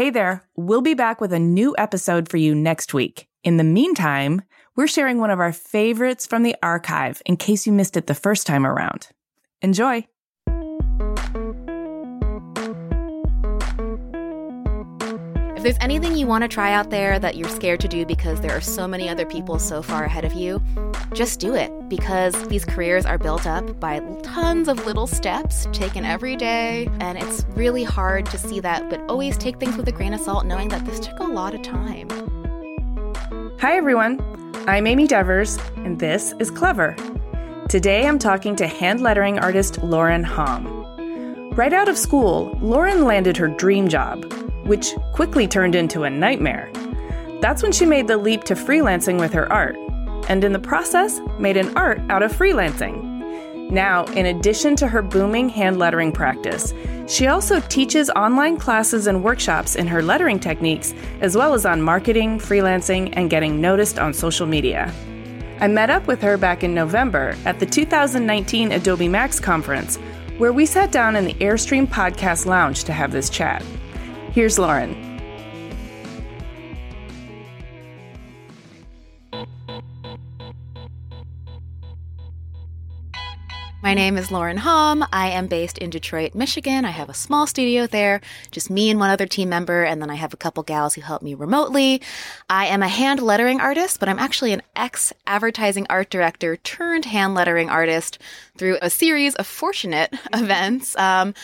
Hey there, we'll be back with a new episode for you next week. In the meantime, we're sharing one of our favorites from the archive in case you missed it the first time around. Enjoy! If there's anything you want to try out there that you're scared to do because there are so many other people so far ahead of you, just do it because these careers are built up by tons of little steps taken every day. And it's really hard to see that, but always take things with a grain of salt, knowing that this took a lot of time. Hi, everyone. I'm Amy Devers, and this is Clever. Today I'm talking to hand lettering artist Lauren Hom. Right out of school, Lauren landed her dream job which quickly turned into a nightmare. That's when she made the leap to freelancing with her art, and in the process, made an art out of freelancing. Now, in addition to her booming hand lettering practice, she also teaches online classes and workshops in her lettering techniques, as well as on marketing, freelancing, and getting noticed on social media. I met up with her back in November at the 2019 Adobe Max conference, where we sat down in the Airstream Podcast Lounge to have this chat. Here's Lauren. My name is Lauren Hom. I am based in Detroit, Michigan. I have a small studio there, just me and one other team member, and then I have a couple gals who help me remotely. I am a hand lettering artist, but I'm actually an ex advertising art director turned hand lettering artist through a series of fortunate events. Um,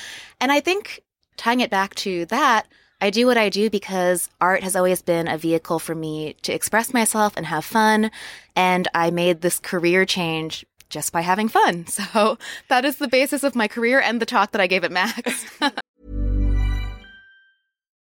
and I think tying it back to that, I do what I do because art has always been a vehicle for me to express myself and have fun. And I made this career change just by having fun. So that is the basis of my career and the talk that I gave at Max.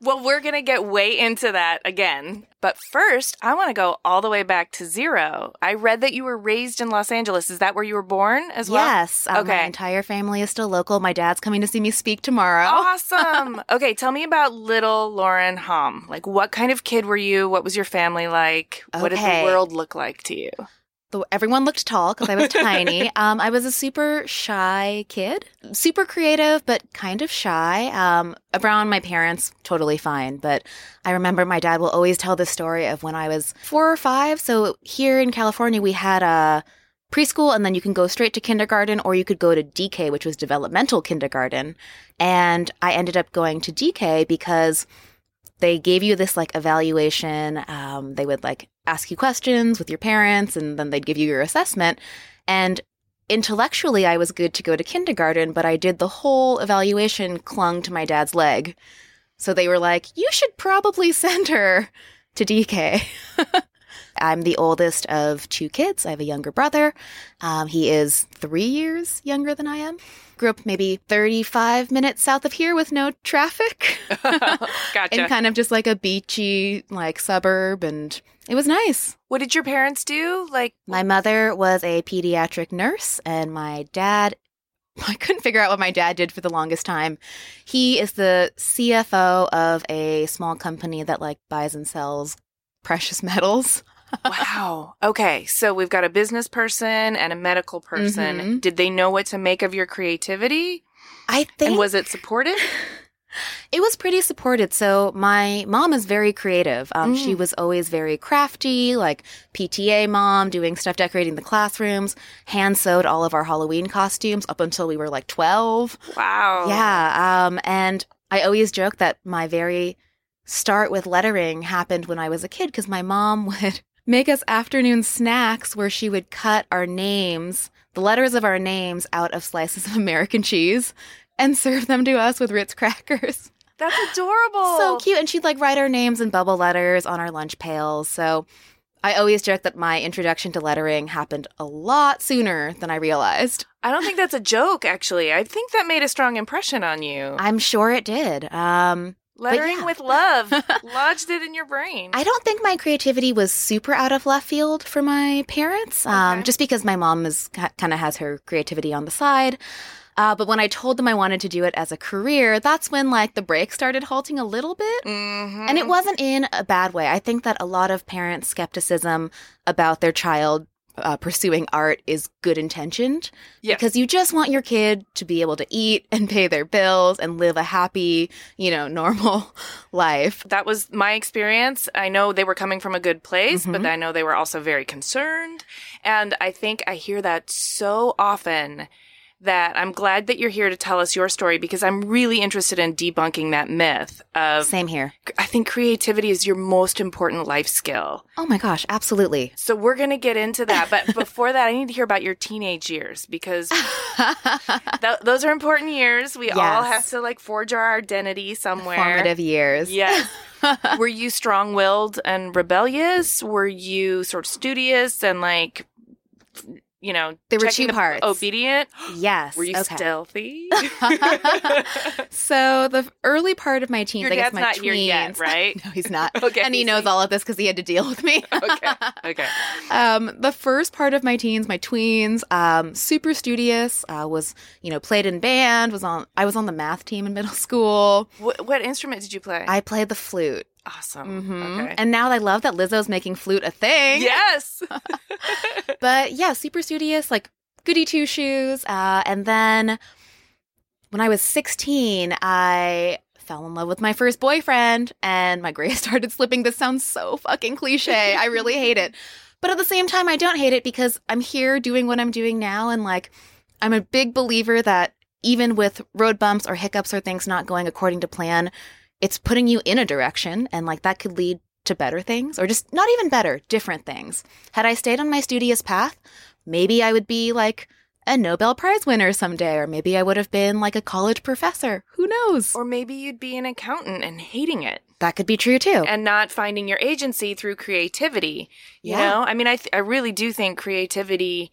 Well, we're going to get way into that again. But first, I want to go all the way back to zero. I read that you were raised in Los Angeles. Is that where you were born as well? Yes. Um, okay. My entire family is still local. My dad's coming to see me speak tomorrow. Awesome. okay. Tell me about little Lauren Hom. Like, what kind of kid were you? What was your family like? Okay. What did the world look like to you? Everyone looked tall because I was tiny. Um, I was a super shy kid, super creative, but kind of shy. Um, around my parents, totally fine. But I remember my dad will always tell this story of when I was four or five. So here in California, we had a preschool and then you can go straight to kindergarten or you could go to DK, which was developmental kindergarten. And I ended up going to DK because they gave you this like evaluation. Um, they would like ask you questions with your parents and then they'd give you your assessment. And intellectually, I was good to go to kindergarten, but I did the whole evaluation clung to my dad's leg. So they were like, you should probably send her to DK. I'm the oldest of two kids. I have a younger brother. Um, he is three years younger than I am grew up maybe 35 minutes south of here with no traffic. gotcha. and kind of just like a beachy like suburb and it was nice. What did your parents do? Like my mother was a pediatric nurse and my dad I couldn't figure out what my dad did for the longest time. He is the CFO of a small company that like buys and sells precious metals wow. Okay. So we've got a business person and a medical person. Mm-hmm. Did they know what to make of your creativity? I think. And was it supported? It was pretty supported. So my mom is very creative. Um, mm. She was always very crafty, like PTA mom, doing stuff decorating the classrooms, hand sewed all of our Halloween costumes up until we were like 12. Wow. Yeah. Um, and I always joke that my very start with lettering happened when I was a kid because my mom would make us afternoon snacks where she would cut our names, the letters of our names, out of slices of American cheese and serve them to us with Ritz crackers. That's adorable. So cute. And she'd like write our names in bubble letters on our lunch pails. So I always joke that my introduction to lettering happened a lot sooner than I realized. I don't think that's a joke, actually. I think that made a strong impression on you. I'm sure it did. Um, Lettering yeah. with love lodged it in your brain. I don't think my creativity was super out of left field for my parents, um, just because my mom is kind of has her creativity on the side. Uh, but when I told them I wanted to do it as a career, that's when like the break started halting a little bit. Mhm. And it wasn't in a bad way. I think that a lot of parents' skepticism about their child uh, pursuing art is good intentioned. Yes. Because you just want your kid to be able to eat and pay their bills and live a happy, you know, normal life. that was my experience. I know they were coming from a good place, but Mhm. I know they were also very concerned. And I think I hear that so often that I'm glad that you're here to tell us your story because I'm really interested in debunking that myth of Same here. I think creativity is your most important life skill. Oh my gosh, absolutely. So we're going to get into that, but before that I need to hear about your teenage years because th- those are important years. We all have to like forge our identity somewhere. Formative years. Yes. Were you strong willed and rebellious? Were you sort of studious and like, you know, There were two the- parts. Obedient? Yes. Were you okay. stealthy? So the early part of my teens, Your I guess dad's my not tweens. yet, right? no, he's not. Okay, and he knows all of this because he had to deal with me. okay. Okay. um, the first part of my teens, my tweens, um, super studious. Uh, was you know played in band. Was on. I was on the math team in middle school. What, what instrument did you play? I played the flute. Awesome. hmm Okay. And now I love that Lizzo's making flute a thing. yes. But yeah, super studious, like goody two shoes. Uh, and then when I was 16, I fell in love with my first boyfriend and my grades started slipping. This sounds so fucking cliche. I really hate it. But at the same time, I don't hate it because I'm here doing what I'm doing now. And like, I'm a big believer that even with road bumps or hiccups or things not going according to plan, it's putting you in a direction. And like, that could lead to better things or just not even better, different things. Had I stayed on my studious path, maybe I would be like a Nobel Prize winner someday, or maybe I would have been like a college professor. Who knows? or maybe you'd be an accountant and hating it that could be true too. and not finding your agency through creativity. You Yeah. know, I mean, I, th- I really do think creativity,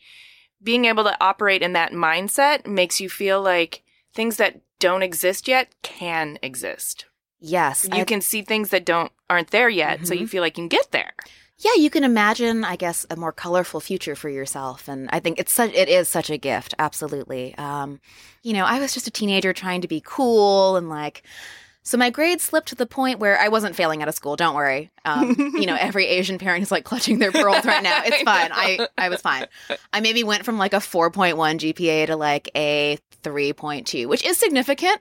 being able to operate in that mindset makes you feel like things that don't exist yet can exist. Yes. You I- can see things that don't aren't there yet, so Mhm. you feel like you can get there. yeah, you can imagine, I guess, a more colorful future for yourself. And I think it's such, it is such a gift. Absolutely. Um, you know, I was just a teenager trying to be cool and like, so my grades slipped to the point where I wasn't failing out of school. Don't worry. Um, you know, every Asian parent is like clutching their pearls right now. It's fine. I, I was fine. I maybe went from like a 4.1 GPA to like a 3.2, which is significant.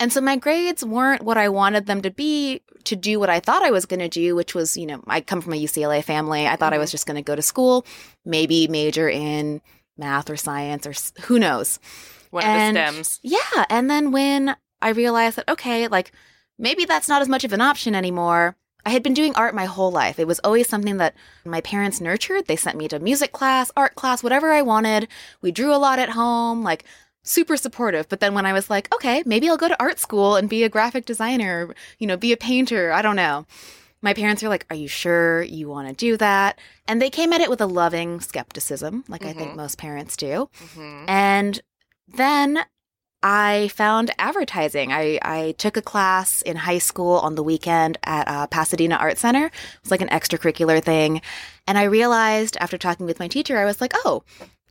And so my grades weren't what I wanted them to be to do what I thought I was going to do, which was, you know, I come from a UCLA family. I thought I was mm-hmm. just going to go to school, maybe major in math or science or who knows. One And- of the stems. Yeah. And then when I realized that, okay, like maybe that's not as much of an option anymore. I had been doing art my whole life. It was always something that my parents nurtured. They sent me to music class, art class, whatever I wanted. We drew a lot at home, like super supportive. But then when I was like, okay, maybe I'll go to art school and be a graphic designer, or, you know, be a painter. I don't know. My parents were like, Are you sure you want to do that? And they came at it with a loving skepticism, like I think Mhm. most parents do. Mhm. And then I found advertising. I, I took a class in high school on the weekend at uh, Pasadena Art Center. It was like an extracurricular thing. And I realized after talking with my teacher, I was like, oh,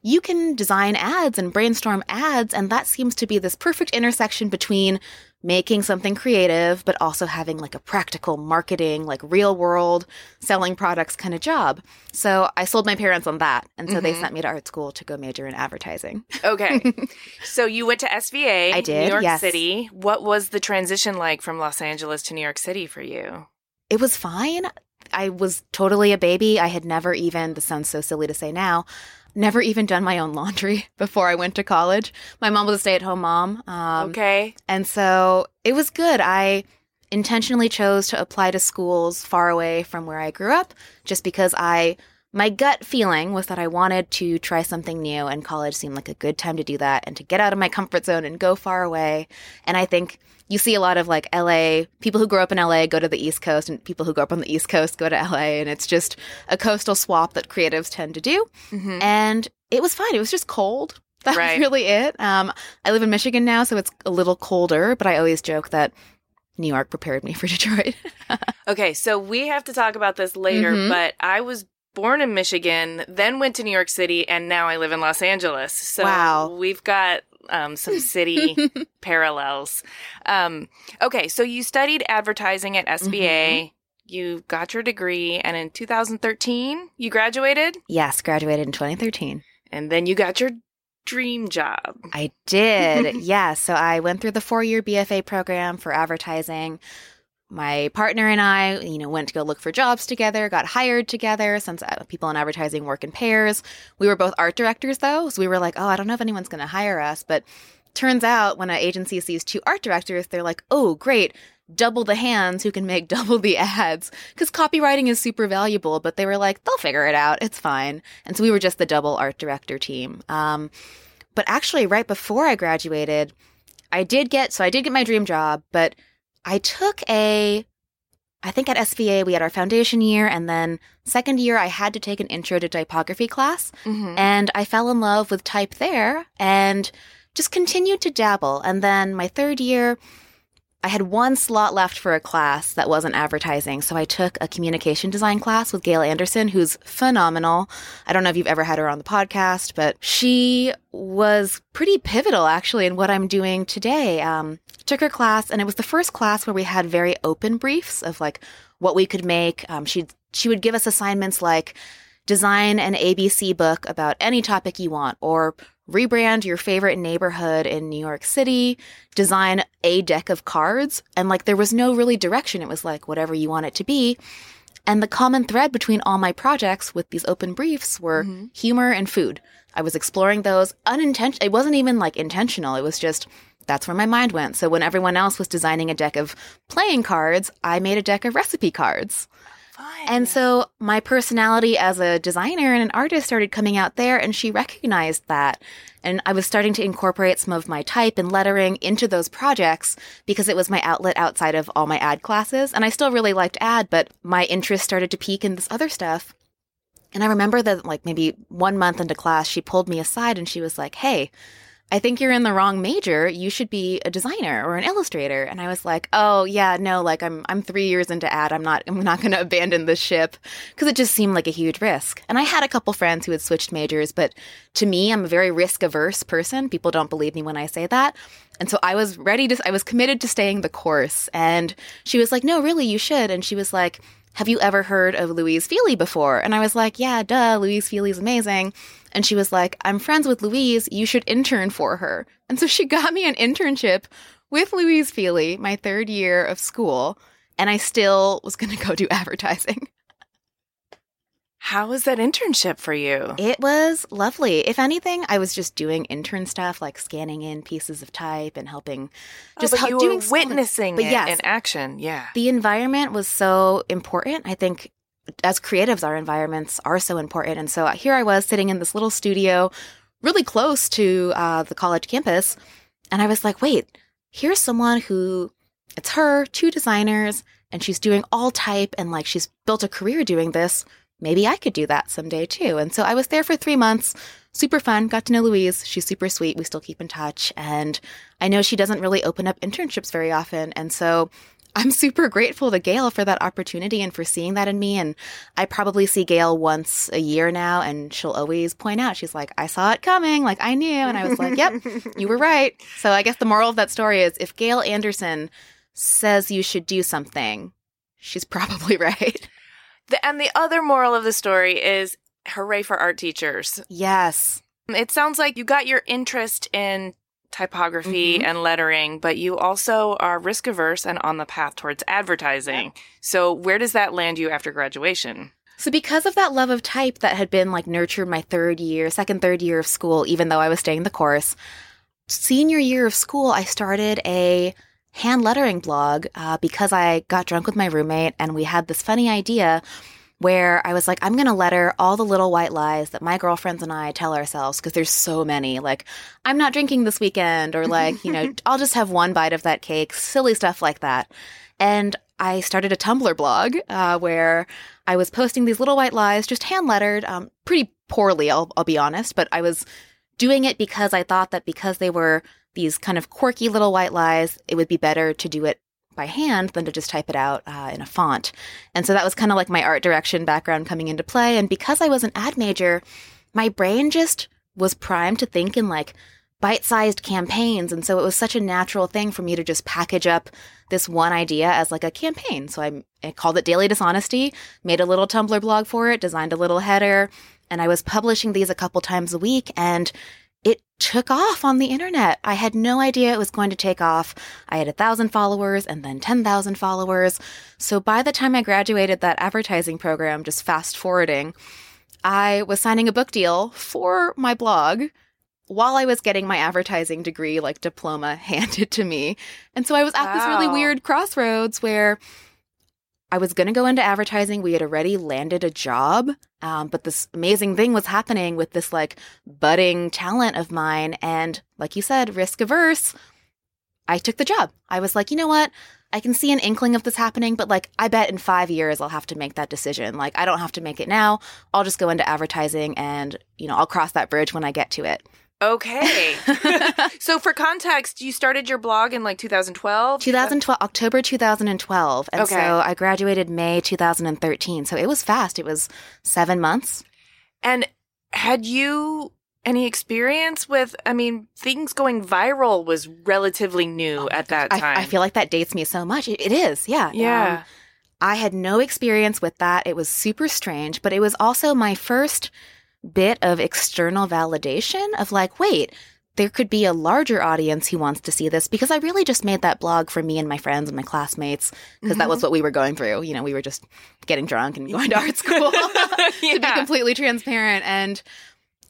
you can design ads and brainstorm ads. And that seems to be this perfect intersection between making something creative, but also having like a practical marketing, like real world selling products kind of job. So I sold my parents on that. And so they Mhm. sent me to art school to go major in advertising. Okay. so you went to SVA, I did, New York yes. City. What was the transition like from Los Angeles to New York City for you? It was fine. I was totally a baby. I had never even, this sounds so silly to say now, never even done my own laundry before I went to college. My mom was a stay at home mom. Um, okay. And so it was good. I intentionally chose to apply to schools far away from where I grew up just because I my gut feeling was that I wanted to try something new, and college seemed like a good time to do that and to get out of my comfort zone and go far away. And I think you see a lot of like LA, people who grow up in LA go to the East Coast, and people who grow up on the East Coast go to LA. And it's just a coastal swap that creatives tend to do. Mm-hmm. And it was fine. It was just cold. That Right. was really it. Um, I live in Michigan now, so it's a little colder, but I always joke that New York prepared me for Detroit. Okay, so we have to talk about this later, Mhm. but I was born in Michigan, then went to New York City, and now I live in Los Angeles. So Wow. we've got um, some city parallels. Um, okay, so you studied advertising at SVA. You got your degree, and in 2013, you graduated, yes, graduated in 2013. and then you got your dream job. I did. yeah. So I went through the four year BFA program for advertising. My partner and I, you know, went to go look for jobs together, got hired together since uh, people in advertising work in pairs. We were both art directors though. So we were like, oh, I don't know if anyone's going to hire us. But turns out when an agency sees two art directors, they're like, oh, great. Double the hands who can make double the ads. Because copywriting is super valuable, but they were like, they'll figure it out. It's fine. And so we were just the double art director team. Um, but actually, right before I graduated, I did get so I did get my dream job, but I took a I think at SVA we had our foundation year and then second year I had to take an intro to typography class Mm-hmm. and I fell in love with type there and just continued to dabble and then my third year I had one slot left for a class that wasn't advertising. So I took a communication design class with Gail Anderson, who's phenomenal. I don't know if you've ever had her on the podcast, but she was pretty pivotal actually in what I'm doing today. Um, took her class, and it was the first class where we had very open briefs of like what we could make. Um, she she would give us assignments like design an ABC book about any topic you want, or rebrand your favorite neighborhood in New York City, design a deck of cards. And like there was no really direction. It was like whatever you want it to be. And the common thread between all my projects with these open briefs were mm-hmm. humor and food. I was exploring those unintentional. It wasn't even like intentional. It was just that's where my mind went. So when everyone else was designing a deck of playing cards, I made a deck of recipe cards. And so my personality as a designer and an artist started coming out there, and she recognized that. And I was starting to incorporate some of my type and lettering into those projects because it was my outlet outside of all my ad classes. And I still really liked ad, but my interest started to peak in this other stuff. And I remember that, like, maybe one month into class, she pulled me aside and she was like, Hey, I think you're in the wrong major. You should be a designer or an illustrator. And I was like, oh yeah, no, like I'm I'm 3 years into ad. I'm not I'm not going to abandon this ship because it just seemed like a huge risk. And I had a couple friends who had switched majors, but to me, I'm a very risk averse person. People don't believe me when I say that. And so I was ready to I was committed to staying the course. And she was like, "No, really, you should." And she was like, have you ever heard of Louise Fili before? And I was like, yeah, duh, Louise Fili's amazing. And she was like, I'm friends with Louise. You should intern for her. And so she got me an internship with Louise Fili my third year of school. And I still was going to go do advertising. How was that internship for you? It was lovely. If anything, I was just doing intern stuff like scanning in pieces of type and helping oh, just oh, but help you doing were witnessing But it yes. in action. Yeah. the environment was so important. I think as creatives, our environments are so important. And so here I was sitting in this little studio, really close to uh, the college campus. And I was like, wait, here's someone who it's her, two designers, and she's doing all type and like she's built a career doing this. Maybe I could do that someday too. And so I was there for three months. Super fun. Got to know Louise. She's super sweet. We still keep in touch. And I know she doesn't really open up internships very often. And so I'm super grateful to Gail for that opportunity and for seeing that in me. And I probably see Gail once a year now, and she'll always point out, she's like, I saw it coming. Like, I knew. And I was like, yep, you were right. So I guess the moral of that story is if Gail Anderson says you should do something, she's probably right. The, and the other moral of the story is hooray for art teachers. yes. It sounds like you got your interest in typography Mhm. and lettering, but you also are risk averse and on the path towards advertising. So, where does that land you after graduation? So because of that love of type that had been like nurtured my third year, second, third year of school, even though I was staying the course, senior year of school, I started a hand lettering blog uh, because I got drunk with my roommate and we had this funny idea where I was like, I'm going to letter all the little white lies that my girlfriends and I tell ourselves because there's so many. Like, I'm not drinking this weekend, or like, you know, I'll just have one bite of that cake, silly stuff like that. And I started a Tumblr blog uh, where I was posting these little white lies, just hand lettered, um, pretty poorly, I'll, I'll be honest, but I was doing it because I thought that because they were these kind of quirky little white lies, it would be better to do it by hand than to just type it out uh, in a font. And so that was kind of like my art direction background coming into play. And because I was an ad major, my brain just was primed to think in like bite sized campaigns. And so it was such a natural thing for me to just package up this one idea as like a campaign. So I, I called it Daily Dishonesty, made a little Tumblr blog for it, designed a little header, and I was publishing these a couple times a week. And it took off on the internet. I had no idea it was going to take off. I had a thousand followers and then 10,000 followers. So by the time I graduated that advertising program, just fast forwarding, I was signing a book deal for my blog while I was getting my advertising degree, like diploma handed to me. And so I was at wow. this really weird crossroads where I was going to go into advertising. We had already landed a job. Um, but this amazing thing was happening with this like budding talent of mine. And like you said, risk averse, I took the job. I was like, you know what? I can see an inkling of this happening, but like, I bet in five years I'll have to make that decision. Like, I don't have to make it now. I'll just go into advertising and, you know, I'll cross that bridge when I get to it. Okay. so for context, you started your blog in like 2012? 2012, October 2012. And okay. so I graduated May 2013. So it was fast. It was seven months. And had you any experience with, I mean, things going viral was relatively new oh at that time. I, I, feel like that dates me so much. it, it is. Yeah. Yeah. Um, I had no experience with that. It was super strange, but it was also my first bit of external validation of like, wait, there could be a larger audience who wants to see this because I really just made that blog for me and my friends and my classmates because mm-hmm. that was mm-hmm. what we were going through. You know, we were just getting drunk and going to art school yeah. to be completely transparent. And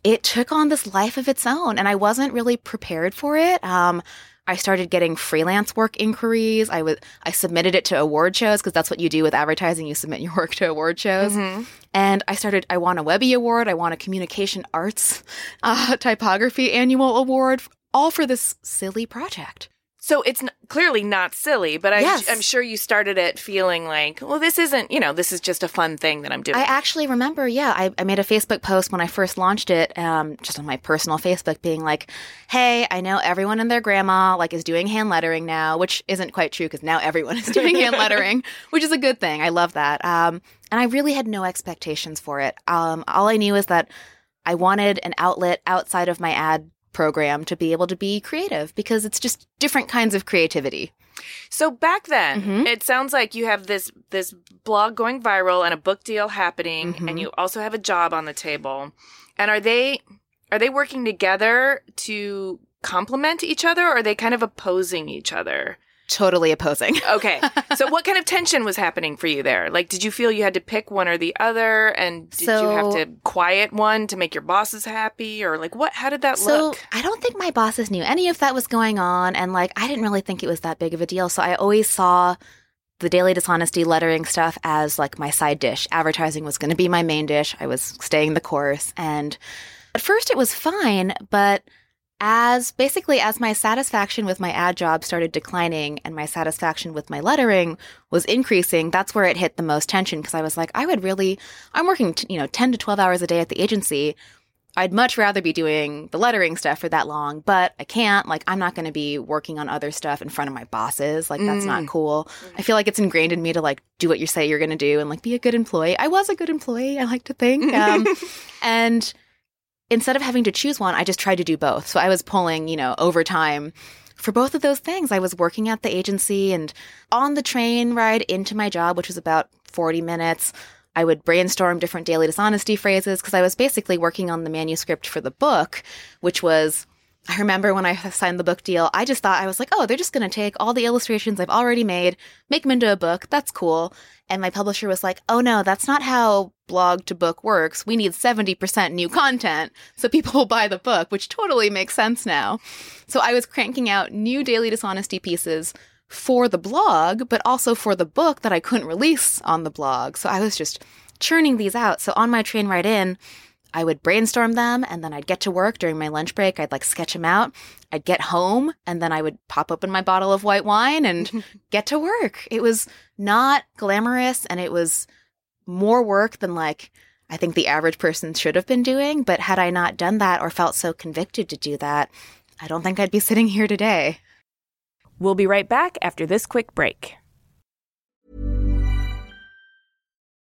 it took on this life of its own and I wasn't really prepared for it. Um, I started getting freelance work inquiries. I was I submitted it to award shows because that's what you do with advertising. You submit your work to award shows. Mm-hmm. And I started. I won a Webby Award. I won a Communication Arts uh, Typography Annual Award, all for this silly project. So it's n- clearly not silly, but I, yes. I'm sure you started it feeling like, well, this isn't, you know, this is just a fun thing that I'm doing. I actually remember, yeah, I, I made a Facebook post when I first launched it, um, just on my personal Facebook, being like, hey, I know everyone and their grandma like is doing hand lettering now, which isn't quite true because now everyone is doing hand lettering, which is a good thing. I love that. Um, and I really had no expectations for it. Um, all I knew is that I wanted an outlet outside of my ad program to be able to be creative because it's just different kinds of creativity. So back then, mm-hmm. it sounds like you have this this blog going viral and a book deal happening mm-hmm. and you also have a job on the table. And are they are they working together to complement each other or are they kind of opposing each other? Totally opposing. okay. So what kind of tension was happening for you there? Like did you feel you had to pick one or the other and did so, you have to quiet one to make your bosses happy or like what how did that so look? I don't think my bosses knew any of that was going on and like I didn't really think it was that big of a deal. So I always saw the daily dishonesty lettering stuff as like my side dish. Advertising was going to be my main dish. I was staying the course and at first it was fine, but as basically as my satisfaction with my ad job started declining and my satisfaction with my lettering was increasing that's where it hit the most tension because i was like i would really i'm working t- you know 10 to 12 hours a day at the agency. I'd much rather be doing the lettering stuff for that long but i can't like i'm not going to be working on other stuff in front of my bosses. Like that's mm. not cool. I feel like it's ingrained in me to like do what you say you're going to do and like be a good employee. I was a good employee i like to think um, and instead of having to choose one, I just tried to do both. So I was pulling, you know, overtime for both of those things. I was working at the agency and on the train ride into my job, which was about 40 minutes. I would brainstorm different daily dishonesty phrases because I was basically working on the manuscript for the book, which was I remember when I signed the book deal, I just thought I was like, oh, they're just going to take all the illustrations I've already made, make them into a book. That's cool. And my publisher was like, oh no, that's not how blog to book works. We need 70% new content so people will buy the book, which totally makes sense now. So I was cranking out new daily dishonesty pieces for the blog, but also for the book that I couldn't release on the blog. So I was just churning these out. So on my train ride in, I would brainstorm them and then I'd get to work during my lunch break. I'd like sketch them out. I'd get home and then I would pop open my bottle of white wine and get to work. It was not glamorous and it was more work than like I think the average person should have been doing. But had I not done that or felt so convicted to do that, I don't think I'd be sitting here today. We'll be right back after this quick break.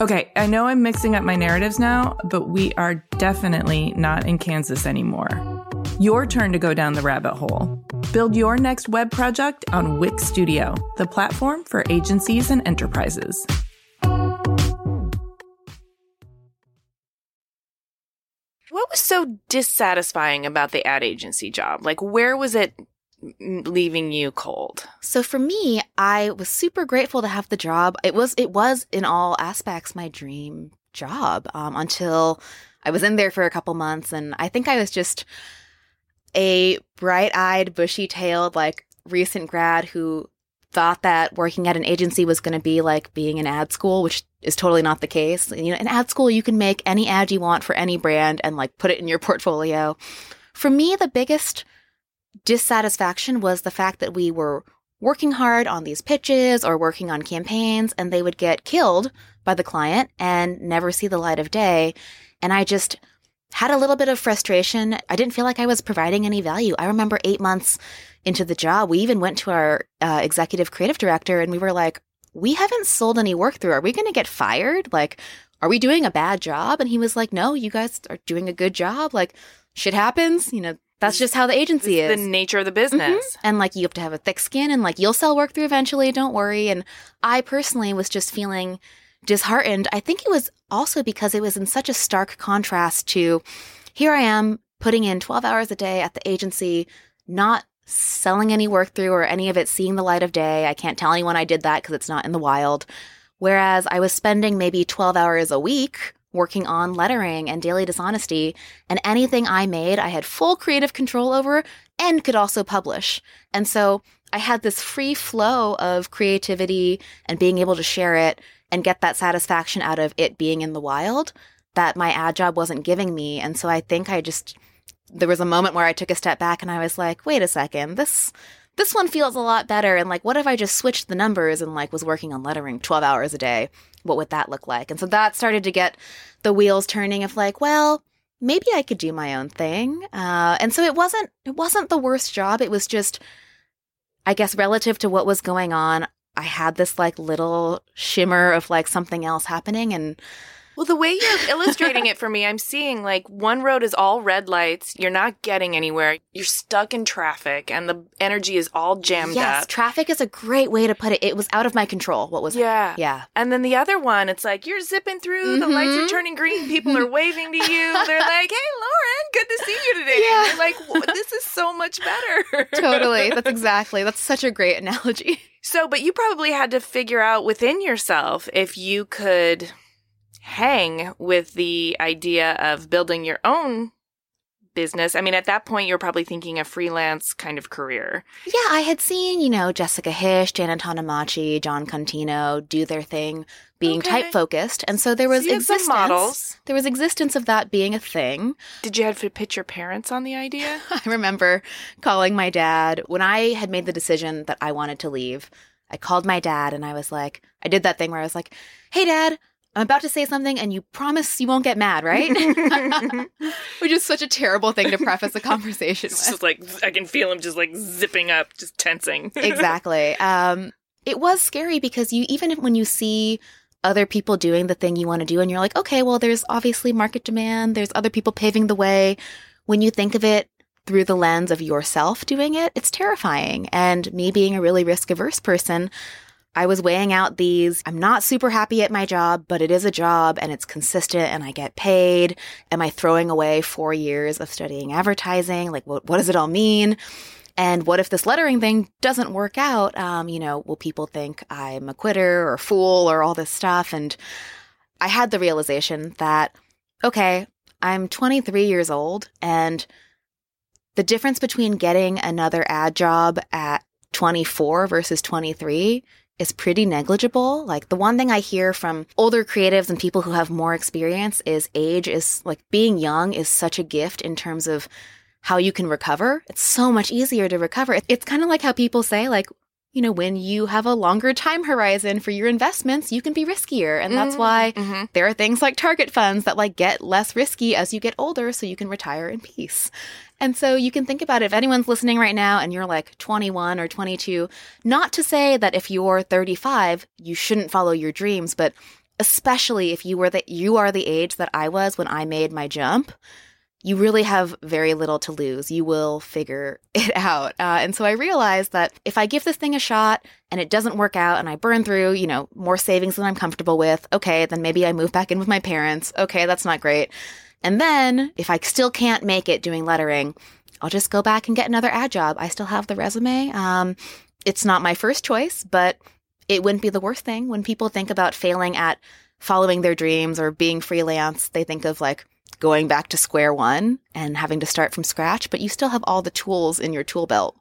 Okay, I know I'm mixing up my narratives now, but we are definitely not in Kansas anymore. Your turn to go down the rabbit hole. Build your next web project on Wix Studio, the platform for agencies and enterprises. What was so dissatisfying about the ad agency job? Like, where was it leaving you cold? So for me, I was super grateful to have the job. It was it was in all aspects my dream job um, until I was in there for a couple months, and I think I was just a bright-eyed, bushy-tailed, like recent grad who thought that working at an agency was going to be like being in ad school, which is totally not the case. You know, in ad school, you can make any ad you want for any brand and like put it in your portfolio. For me, the biggest dissatisfaction was the fact that we were working hard on these pitches or working on campaigns and they would get killed by the client and never see the light of day. And I just had a little bit of frustration. I didn't feel like I was providing any value. I remember eight months into the job, we even went to our uh, executive creative director and we were like, we haven't sold any work through. Are we going to get fired? Like, are we doing a bad job? And he was like, no, you guys are doing a good job. Like, shit happens. You know, that's just how the agency is. the nature of the business. Mhm. And like you have to have a thick skin and like you'll sell work through eventually, don't worry. And I personally was just feeling disheartened. I think it was also because it was in such a stark contrast to here I am putting in 12 hours a day at the agency, not selling any work through or any of it seeing the light of day. I can't tell anyone I did that because it's not in the wild. Whereas I was spending maybe 12 hours a week working on lettering and daily dishonesty, and anything I made, I had full creative control over and could also publish. And so I had this free flow of creativity and being able to share it and get that satisfaction out of it being in the wild that my ad job wasn't giving me. And so I think I just, there was a moment where I took a step back and I was like, wait a second, this, this one feels a lot better. And like, what if I just switched the numbers and like was working on lettering 12 hours a day? What would that look like? And so that started to get the wheels turning of like, well, maybe I could do my own thing. Uh, and so it wasn't, it wasn't the worst job. It was just, I guess, relative to what was going on, I had this like little shimmer of like something else happening. And Well, the way you're illustrating it for me, I'm seeing like one road is all red lights. You're not getting anywhere. You're stuck in traffic and the energy is all jammed yes, up. traffic is a great way to put it. It was out of my control. What was yeah. Yeah. And then the other one, it's like you're zipping through, the lights are Mhm. turning green, people are waving to you. They're like, hey, Lauren, good to see you today. Yeah. And you're like, this is so much better. totally. That's exactly. That's such a great analogy. So, but you probably had to figure out within yourself if you could hang with the idea of building your own business. I mean, at that point, you're probably thinking a freelance kind of career. Yeah, I had seen, you know, Jessica Hische, Janet Tanamachi, Jon Contino do their thing being Okay. type focused. And so there was So you some existence. models. There was existence of that being a thing. Did you have to pitch your parents on the idea? I remember calling my dad when I had made the decision that I wanted to leave. I called my dad and I was like, I did that thing where I was like, hey, dad, I'm about to say something and you promise you won't get mad, right? Which is such a terrible thing to preface a conversation It's with. just like, I can feel him just like zipping up, just tensing. exactly. Um, it was scary because you, even when you see other people doing the thing you want to do and you're like, okay, well, there's obviously market demand, there's other people paving the way. When you think of it through the lens of yourself doing it, it's terrifying. And me being a really risk averse person, I was weighing out these. I'm not super happy at my job, but it is a job and it's consistent and I get paid. Am I throwing away four years of studying advertising? Like, what, what does it all mean? And what if this lettering thing doesn't work out? Um, you know, will people think I'm a quitter or a fool or all this stuff? And I had the realization that, okay, I'm 23 years old and the difference between getting another ad job at 24 versus 23 is pretty negligible. Like the one thing I hear from older creatives and people who have more experience is age is like being young is such a gift in terms of how you can recover. It's so much easier to recover. It's kind of like how people say like you know, when you have a longer time horizon for your investments, you can be riskier. And that's mm-hmm. why mm-hmm. there are things like target funds that like get less risky as you get older so you can retire in peace. And so you can think about it if anyone's listening right now and you're like 21 or 22, not to say that if you're 35, you shouldn't follow your dreams, but especially if you were the you are the age that I was when I made my jump, you really have very little to lose. You will figure it out. Uh, and so I realized that if I give this thing a shot and it doesn't work out and I burn through, you know, more savings than I'm comfortable with, okay, then maybe I move back in with my parents. Okay, that's not great. And then if I still can't make it doing lettering, I'll just go back and get another ad job. I still have the resume. Um, it's not my first choice, but it wouldn't be the worst thing. When people think about failing at following their dreams or being freelance, they think of like going back to square one and having to start from scratch, but you still have all the tools in your tool belt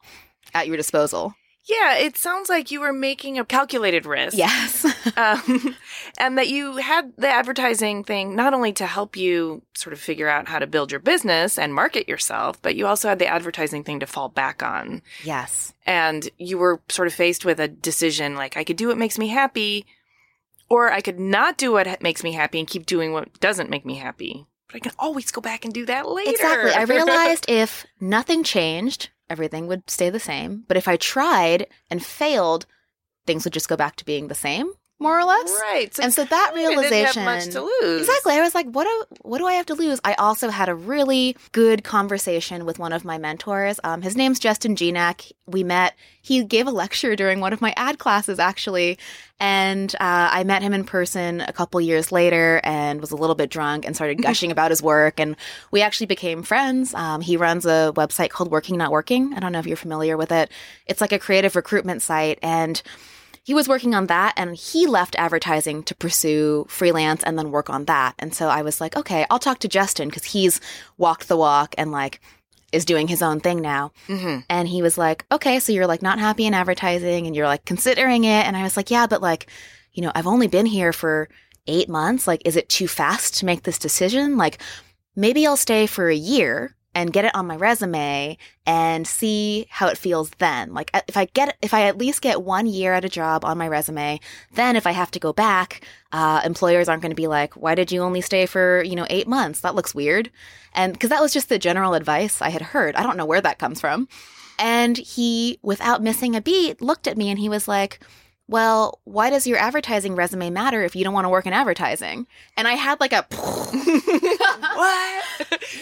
at your disposal. Yeah, it sounds like you were making a calculated risk. Yes. um, and that you had the advertising thing not only to help you sort of figure out how to build your business and market yourself, but you also had the advertising thing to fall back on. yes. And you were sort of faced with a decision like, I could do what makes me happy, or I could not do what makes me happy and keep doing what doesn't make me happy. But I can always go back and do that later. Exactly. I realized if nothing changed, everything would stay the same. But if I tried and failed, things would just go back to being the same, more or less. right. and so that realization have much to lose. Exactly. I was like, what do what do I have to lose? I also had a really good conversation with one of my mentors. Um, his name's Justin Gignac. We met. He gave a lecture during one of my ad classes, actually, and uh, I met him in person a couple years later and was a little bit drunk and started gushing about his work. And we actually became friends. Um, he runs a website called Working Not Working. I don't know if you're familiar with it. It's like a creative recruitment site and he was working on that and he left advertising to pursue freelance and then work on that. And so I was like, okay, I'll talk to Justin because he's walked the walk and like is doing his own thing now. Mhm. And he was like, okay, so you're like not happy in advertising and you're like considering it. And I was like, yeah, but like, you know, I've only been here for eight months. Like, is it too fast to make this decision? Like, maybe I'll stay for a year and get it on my resume and see how it feels then. Like if I get if I at least get one year at a job on my resume, then if I have to go back, uh, employers aren't going to be like, "Why did you only stay for you know eight months? That looks weird." And because that was just the general advice I had heard. I don't know where that comes from. And he, without missing a beat, looked at me and he was like. Well, why does your advertising resume matter if you don't want to work in advertising? And I had like a What?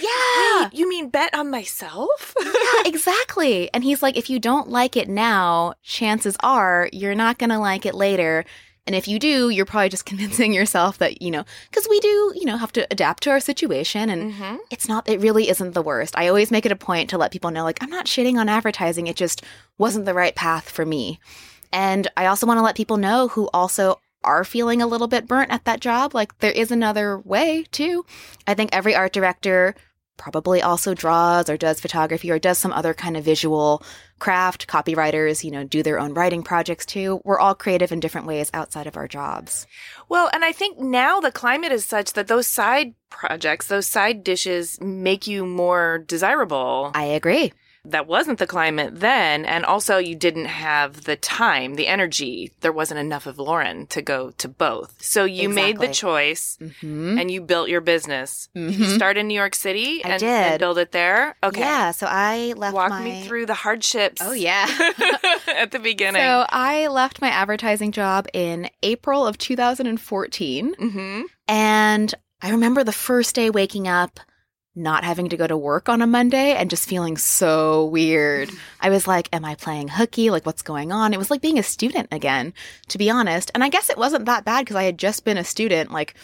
yeah, Wait, you mean bet on myself? yeah, exactly. And he's like, if you don't like it now, chances are you're not going to like it later. And if you do, you're probably just convincing yourself that, you know, because we do, you know, have to adapt to our situation. And Mhm. it's not, it really isn't the worst. I always make it a point to let people know, like, I'm not shitting on advertising. It just wasn't the right path for me. And I also want to let people know who also are feeling a little bit burnt at that job. Like, there is another way too. I think every art director probably also draws or does photography or does some other kind of visual craft. Copywriters, you know, do their own writing projects too. We're all creative in different ways outside of our jobs. Well, and I think now the climate is such that those side projects, those side dishes make you more desirable. I agree. That wasn't the climate then. And also, you didn't have the time, the energy. There wasn't enough of Lauren to go to both. So you made the Exactly. choice hmm and you built your business. Did you start in New York City and, and build it there? Okay. Yeah. So I left Walk my. me through the hardships. Oh, yeah. at the beginning. So I left my advertising job in April of 2014. hmm And I remember the first day waking up, not having to go to work on a Monday and just feeling so weird. I was like, Am I playing hooky? Like, what's going on? It was like being a student again, to be honest. And I guess it wasn't that bad because I had just been a student like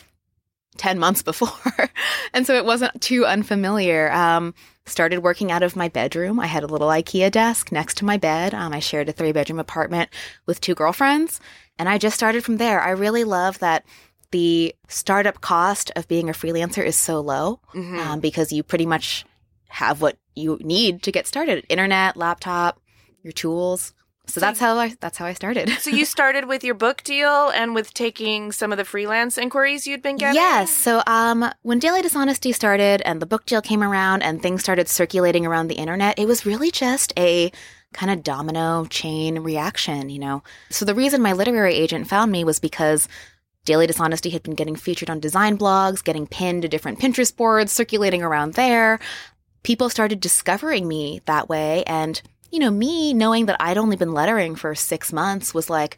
10 months before. and so it wasn't too unfamiliar. Um, started working out of my bedroom. I had a little IKEA desk next to my bed. Um, I shared a three bedroom apartment with two girlfriends. And I just started from there. I really love that the startup cost of being a freelancer is so low Mhm. um, because you pretty much have what you need to get started internet laptop your tools so that's how i that's how i started so you started with your book deal and with taking some of the freelance inquiries you'd been getting? Yes. So um, when Daily Dishonesty started and the book deal came around and things started circulating around the internet, it was really just a kind of domino chain reaction, you know. So the reason my literary agent found me was because Daily Dishonesty had been getting featured on design blogs, getting pinned to different Pinterest boards, circulating around there. People started discovering me that way. And, you know, me knowing that I'd only been lettering for six months was like,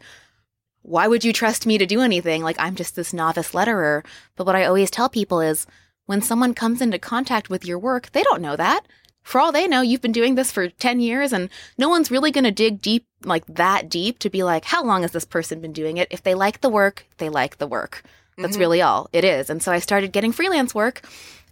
why would you trust me to do anything? Like, I'm just this novice letterer. But what I always tell people is when someone comes into contact with your work, they don't know that. For all they know, you've been doing this for 10 years and no one's really going to dig deep, like that deep to be like, how long has this person been doing it? If they like the work, they like the work. That's Mm-hmm. really all it is. And so I started getting freelance work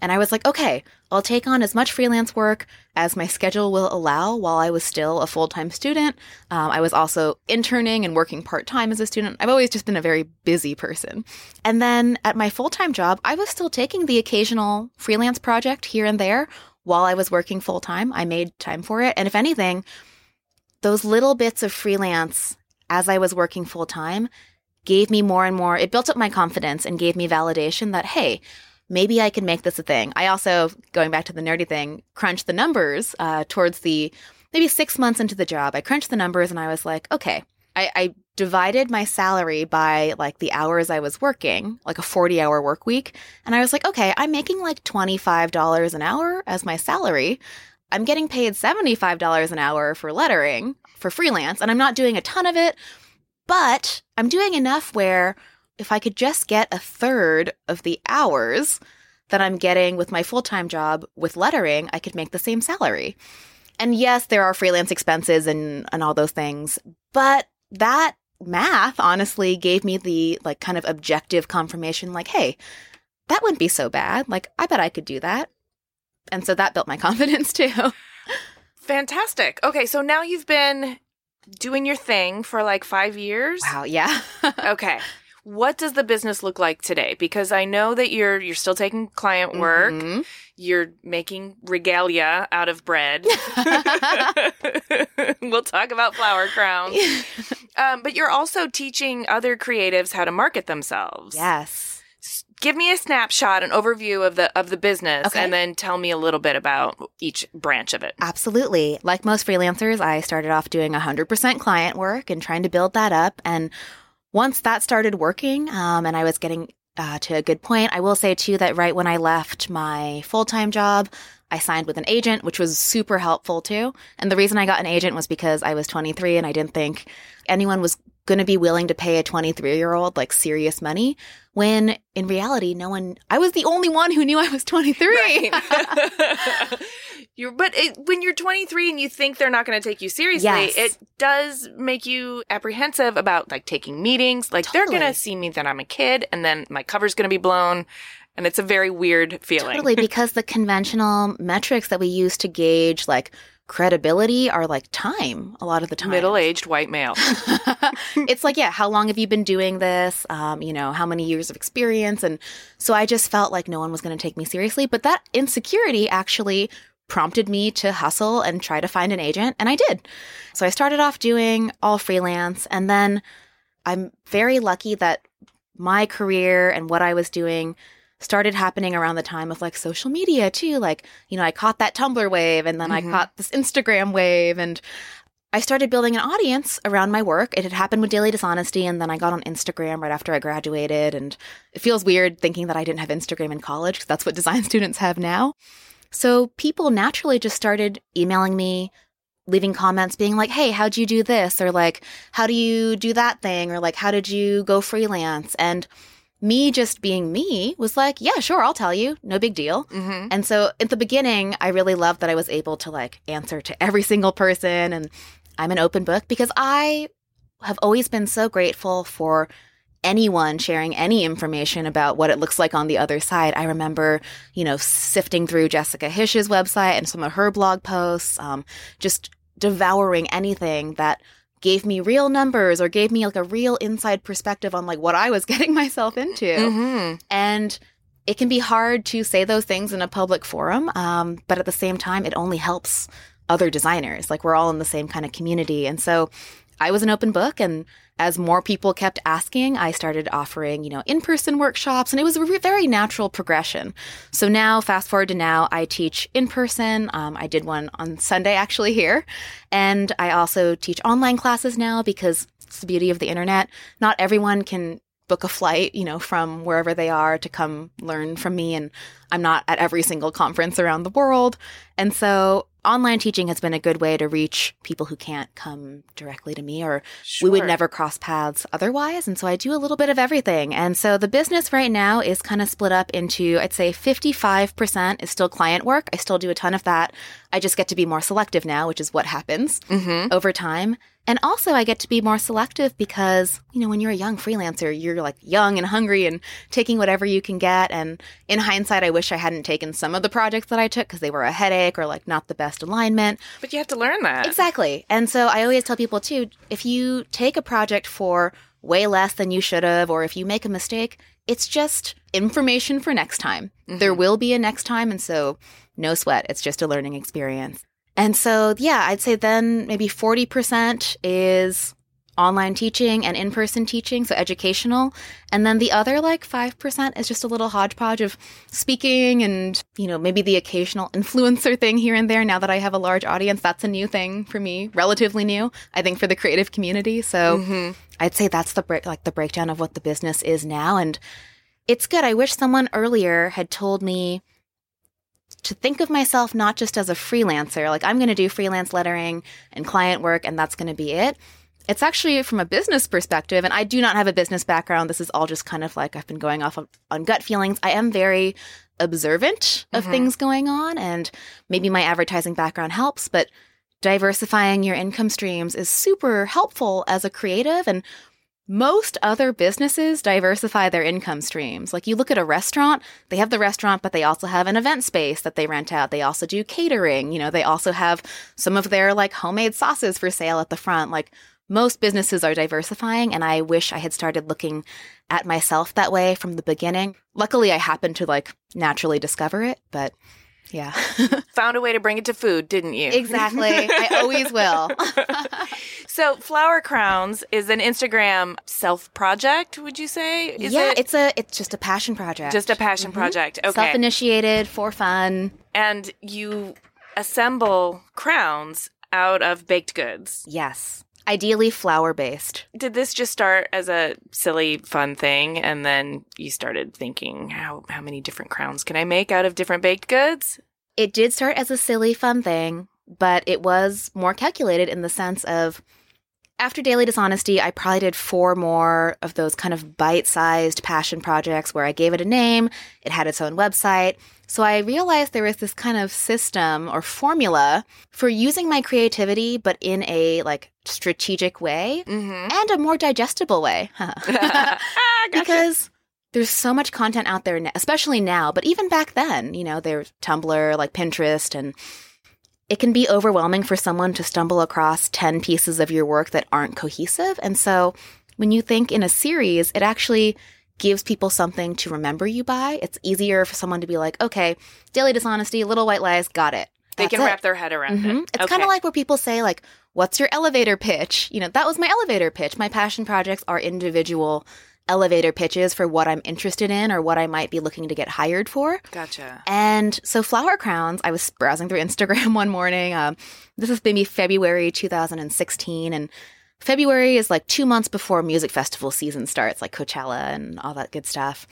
and I was like, okay, I'll take on as much freelance work as my schedule will allow while I was still a full time student. Um, I was also interning and working part time as a student. I've always just been a very busy person. And then at my full time job, I was still taking the occasional freelance project here and there while I was working full time. I made time for it. And if anything, those little bits of freelance as I was working full time gave me more and more, it built up my confidence and gave me validation that, hey, maybe I can make this a thing. I also, going back to the nerdy thing, crunched the numbers uh, towards the maybe six months into the job. I crunched the numbers and I was like, okay, I, I divided my salary by like the hours I was working, like a 40 hour work week. And I was like, okay, I'm making like $25 an hour as my salary. I'm getting paid $75 an hour for lettering for freelance, and I'm not doing a ton of it, but I'm doing enough where if I could just get a third of the hours that I'm getting with my full time job with lettering, I could make the same salary. And yes, there are freelance expenses and, and all those things, but that math honestly gave me the like kind of objective confirmation like, hey, that wouldn't be so bad. Like, I bet I could do that. And so that built my confidence too. Fantastic. Okay, so now you've been doing your thing for like five years. Wow, yeah. Okay. What does the business look like today? Because I know that you're you're still taking client work. Mhm. You're making regalia out of bread. we'll talk about flower crowns. Um, but you're also teaching other creatives how to market themselves. yes. Give me a snapshot, an overview of the of the business, Okay. and then tell me a little bit about each branch of it. Absolutely. Like most freelancers, I started off doing 100% client work and trying to build that up. And once that started working um, and I was getting uh, to a good point, I will say too that right when I left my full time job, I signed with an agent, which was super helpful too. And the reason I got an agent was because I was 23 and I didn't think anyone was going to be willing to pay a 23 year old like serious money when in reality, no one, I was the only one who knew I was 23. you're, but it, when you're 23 and you think they're not going to take you seriously, Yes. it does make you apprehensive about like taking meetings. Like they're going to see me that I'm a kid, and then my cover's going to be blown, and it's a very weird feeling. Totally, because the conventional metrics that we use to gauge like credibility are like time a lot of the time. Middle-aged white male. it's like, yeah, how long have you been doing this? Um, you know, how many years of experience? And so I just felt like no one was going to take me seriously. But that insecurity actually prompted me to hustle and try to find an agent, and I did. So I started off doing all freelance, and then I'm very lucky that my career and what I was doing started happening around the time of like social media too. Like, you know, I caught that Tumblr wave and then I mm-hmm. caught this Instagram wave and I started building an audience around my work. It had happened with Daily Dishonesty and then I got on Instagram right after I graduated and it feels weird thinking that I didn't have Instagram in college because that's what design students have now. So people naturally just started emailing me, leaving comments being like, Hey, how'd you do this? Or like, how do you do that thing? Or like, how did you go freelance? And me just being me was like, yeah, sure, I'll tell you. No big deal. hmm And so at the beginning, I really loved that I was able to like answer to every single person and I'm an open book because I have always been so grateful for anyone sharing any information about what it looks like on the other side. I remember, you know, sifting through Jessica Hische's website and some of her blog posts, um, just devouring anything that gave me real numbers or gave me like a real inside perspective on like what I was getting myself into. hmm And it can be hard to say those things in a public forum, um, but at the same time, it only helps other designers. Like we're all in the same kind of community. And so I was an open book and as more people kept asking, I started offering, you know, in-person workshops and it was a very natural progression. So now fast forward to now, I teach in person. Um, I did one on Sunday actually here. And I also teach online classes now because it's the beauty of the internet. Not everyone can book a flight, you know, from wherever they are to come learn from me. And I'm not at every single conference around the world. And so online teaching has been a good way to reach people who can't come directly to me or we would never cross paths otherwise. And so I do a little bit of everything. And so the business right now is kind of split up into, I'd say 55% is still client work. I still do a ton of that. I just get to be more selective now, which is what happens Mm-hmm. over time. And also, I get to be more selective because, you know, when you're a young freelancer, you're like young and hungry and taking whatever you can get. And in hindsight, I wish I hadn't taken some of the projects that I took because they were a headache or like not the best alignment. But you have to learn that. Exactly. And so I always tell people too if you take a project for way less than you should have, or if you make a mistake, it's just information for next time. Mm-hmm. There will be a next time. And so no sweat. It's just a learning experience. And so, yeah, I'd say then maybe 40% is online teaching and in person teaching, so educational. And then the other like 5% is just a little hodgepodge of speaking and, you know, maybe the occasional influencer thing here and there. Now that I have a large audience, that's a new thing for me, relatively new, I think, for the creative community. So mm-hmm. I'd say that's the break, like the breakdown of what the business is now. And it's good. I wish someone earlier had told me to think of myself not just as a freelancer, like I'm going to do freelance lettering and client work, and that's going to be it. It's actually from a business perspective, and I do not have a business background. This is all just kind of like I've been going off of, on gut feelings. I am very observant of mm-hmm. things going on, and maybe my advertising background helps, but diversifying your income streams is super helpful as a creative. And most other businesses diversify their income streams. Like you look at a restaurant, they have the restaurant, but they also have an event space that they rent out. They also do catering. You know, they also have some of their like homemade sauces for sale at the front. Like most businesses are diversifying, and I wish I had started looking at myself that way from the beginning. Luckily, I happened to like naturally discover it, but yeah. Found a way to bring it to food, didn't you? exactly. I always will. So, Flower Crowns is an Instagram self project, would you say? Is yeah, it it's a it's just a passion project. just a passion mm-hmm. project? Okay. self-initiated for fun. and you assemble crowns out of baked goods. Yes. Ideally flour based. Did this just start as a silly, fun thing, and then you started thinking, how how many different crowns can I make out of different baked goods? It did start as a silly fun thing, but it was more calculated in the sense of after Daily Dishonesty, I probably did four more of those kind of bite sized passion projects where I gave it a name, it had its own website. So I realized there was this kind of system or formula for using my creativity, but in a like strategic way Mm-hmm. and a more digestible way. ah, gotcha. because there's so much content out there, especially now, but even back then, you know, there's Tumblr, like Pinterest, and it can be overwhelming for someone to stumble across 10 pieces of your work that aren't cohesive. And so when you think in a series, it actually gives people something to remember you by. It's easier for someone to be like, okay, Daily Dishonesty, Little White Lies, got it. they can it. wrap their head around Mhm. it. It's kind of like where people say, like, what's your elevator pitch? You know, that was my elevator pitch. My passion projects are individual elevator pitches for what I'm interested in or what I might be looking to get hired for. gotcha. And so, flower crowns, I was browsing through Instagram one morning. Um, this is maybe February 2016. And February is like two months before music festival season starts, like Coachella and all that good stuff.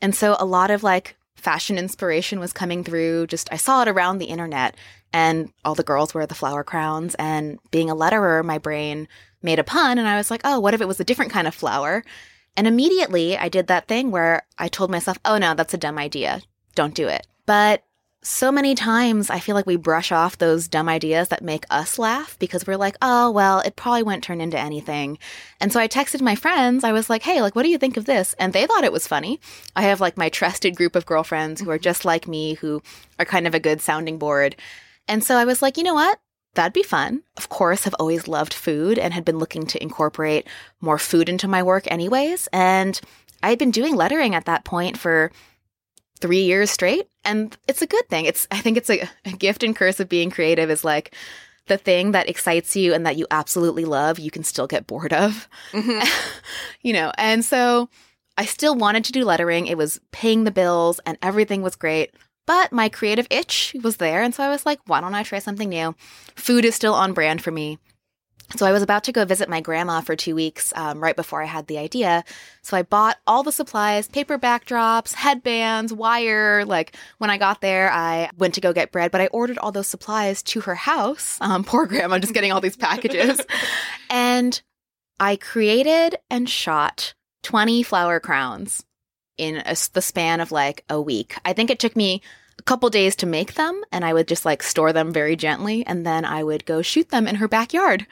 And so, a lot of like fashion inspiration was coming through. Just, I saw it around the internet, and all the girls wear the flower crowns. And being a letterer, my brain made a pun. And I was like, oh, what if it was a different kind of flower? And immediately I did that thing where I told myself, oh no, that's a dumb idea. Don't do it. But so many times I feel like we brush off those dumb ideas that make us laugh because we're like, oh, well, it probably won't turn into anything. And so I texted my friends. I was like, hey, like, what do you think of this? And they thought it was funny. I have like my trusted group of girlfriends who are mm-hmm. just like me, who are kind of a good sounding board. And so I was like, you know what? That'd be fun. Of course, I've always loved food and had been looking to incorporate more food into my work anyways. And I had been doing lettering at that point for three years straight. And it's a good thing. It's I think it's a, a gift and curse of being creative is like the thing that excites you and that you absolutely love, you can still get bored of. Mm-hmm. you know, and so I still wanted to do lettering. It was paying the bills and everything was great. But my creative itch was there. And so I was like, why don't I try something new? Food is still on brand for me. So I was about to go visit my grandma for two weeks um, right before I had the idea. So I bought all the supplies, paper backdrops, headbands, wire. Like when I got there, I went to go get bread, but I ordered all those supplies to her house. Um, poor grandma, just getting all these packages. and I created and shot 20 flower crowns in a, the span of like a week. I think it took me a couple days to make them and I would just like store them very gently and then I would go shoot them in her backyard.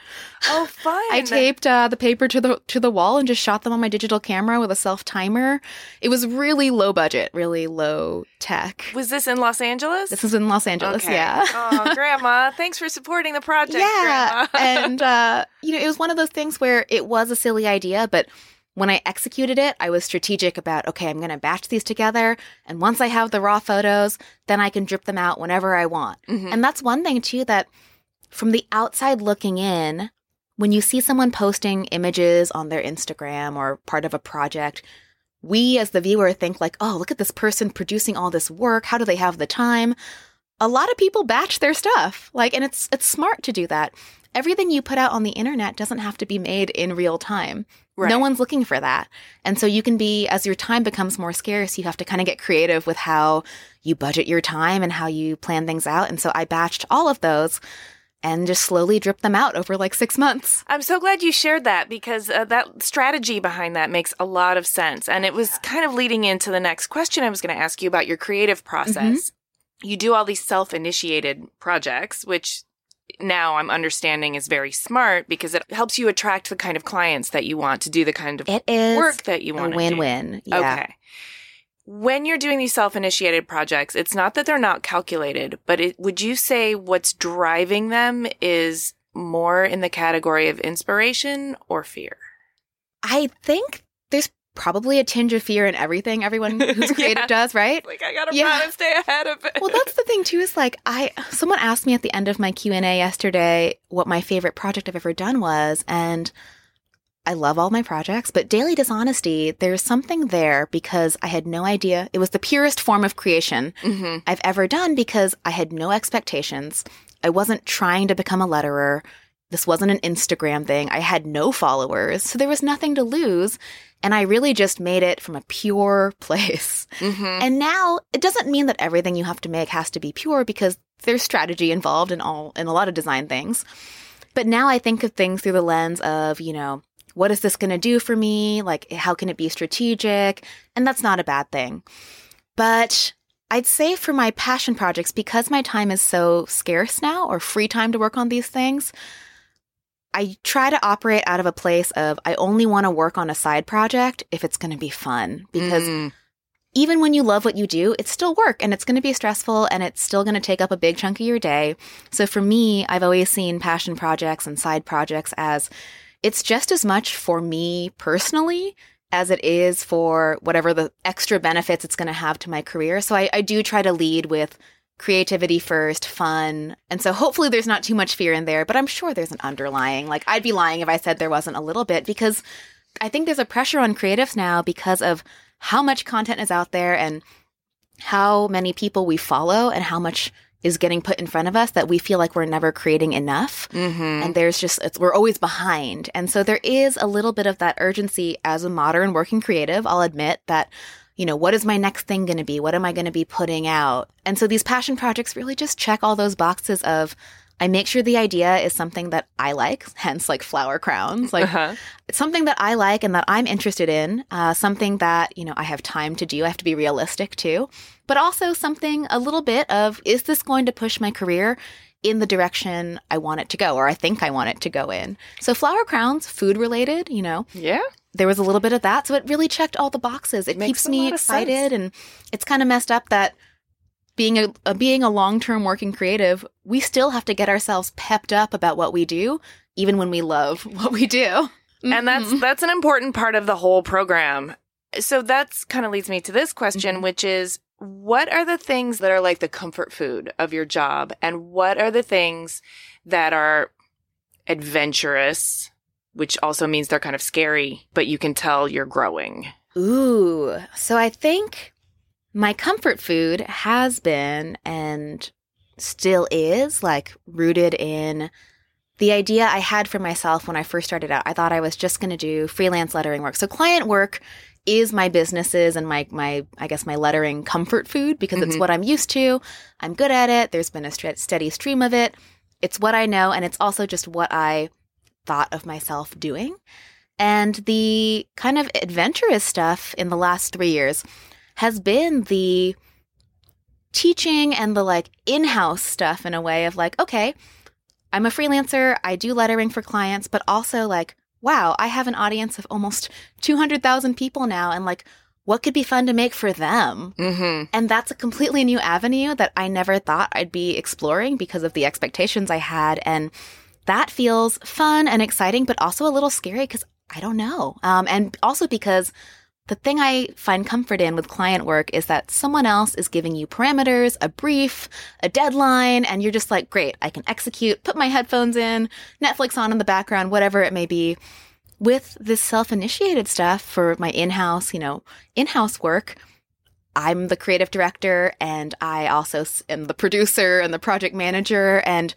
Oh, fun. I taped uh, the paper to the to the wall and just shot them on my digital camera with a self timer. It was really low budget, really low tech. Was this in Los Angeles? This was in Los Angeles, okay. yeah. oh, grandma, thanks for supporting the project, yeah, and uh, you know, it was one of those things where it was a silly idea, but when I executed it, I was strategic about, okay, I'm going to batch these together. And once I have the raw photos, then I can drip them out whenever I want. Mhm. And that's one thing, too, that from the outside looking in, when you see someone posting images on their Instagram or part of a project, we as the viewer think like, oh, look at this person producing all this work. How do they have the time? A lot of people batch their stuff. Like, and it's it's smart to do that. Everything you put out on the internet doesn't have to be made in real time. Right. No one's looking for that. And so you can be, as your time becomes more scarce, you have to kind of get creative with how you budget your time and how you plan things out. And so I batched all of those and just slowly dripped them out over like six months. I'm so glad you shared that because uh, that strategy behind that makes a lot of sense. And it was kind of leading into the next question I was going to ask you about your creative process. You do all these self initiated projects, which now I'm understanding is very smart because it helps you attract the kind of clients that you want to do the kind of It is work that you want to win do. win. Yeah. Okay. When you're doing these self-initiated projects, it's not that they're not calculated, but it, would you say what's driving them is more in the category of inspiration or fear? I think there's probably a tinge of fear in everything everyone who's creative Yeah. does, right? Like I gotta Yeah. try to stay ahead of it. well that's the thing too is like i someone asked me at the end of my q&a yesterday what my favorite project i've ever done was and i love all my projects but daily dishonesty there's something there because i had no idea it was the purest form of creation Mhm. i've ever done because i had no expectations i wasn't trying to become a letterer this wasn't an instagram thing i had no followers so there was nothing to lose and i really just made it from a pure place Mhm. and now it doesn't mean that everything you have to make has to be pure because there's strategy involved in all in a lot of design things. But now I think of things through the lens of, you know, what is this going to do for me? Like how can it be strategic? And that's not a bad thing. But I'd say for my passion projects because my time is so scarce now or free time to work on these things, I try to operate out of a place of I only want to work on a side project if it's going to be fun because Mm. even when you love what you do, it's still work and it's going to be stressful and it's still going to take up a big chunk of your day. So for me, I've always seen passion projects and side projects as it's just as much for me personally as it is for whatever the extra benefits it's going to have to my career. So I, I do try to lead with creativity first, fun. And so hopefully there's not too much fear in there, but I'm sure there's an underlying. Like I'd be lying if I said there wasn't a little bit because I think there's a pressure on creatives now because of how much content is out there and how many people we follow and how much is getting put in front of us that we feel like we're never creating enough. Mhm. And there's just, it's, we're always behind. And so there is a little bit of that urgency as a modern working creative. I'll admit that, you know, what is my next thing going to be? What am I going to be putting out? And so these passion projects really just check all those boxes of, I make sure the idea is something that I like, hence like flower crowns. Like Uh-huh. it's something that I like and that I'm interested in, uh, something that, you know, I have time to do. I have to be realistic too, but also something a little bit of, is this going to push my career in the direction I want it to go or I think I want it to go in? So flower crowns, food related, you know, Yeah. there was a little bit of that. So it really checked all the boxes. It Makes keeps me lot of sense. excited and it's kind of messed up that being a, a being a long-term working creative, we still have to get ourselves pepped up about what we do even when we love what we do. and that's Mhm. that's an important part of the whole program. So that's kind of leads me to this question, which is what are the things that are like the comfort food of your job? And what are the things that are adventurous, which also means they're kind of scary, but you can tell you're growing? Ooh. So I think my comfort food has been and still is like rooted in the idea I had for myself when I first started out. I thought I was just going to do freelance lettering work. So client work is my businesses and my my I guess my lettering comfort food because it's Mhm. what I'm used to. I'm good at it. There's been a stre- steady stream of it. It's what I know and it's also just what I thought of myself doing. And the kind of adventurous stuff in the last 3 years has been the teaching and the like in-house stuff in a way of like okay, I'm a freelancer, I do lettering for clients, but also like wow, I have an audience of almost 200,000 people now and like what could be fun to make for them? Mm-hmm. And that's a completely new avenue that I never thought I'd be exploring because of the expectations I had. And that feels fun and exciting, but also a little scary because I don't know. Um, and also because the thing I find comfort in with client work is that someone else is giving you parameters, a brief, a deadline, and you're just like, great, I can execute, put my headphones in, Netflix on in the background, whatever it may be. With this self initiated stuff for my in house, you know, in house work, I'm the creative director and I also am the producer and the project manager. And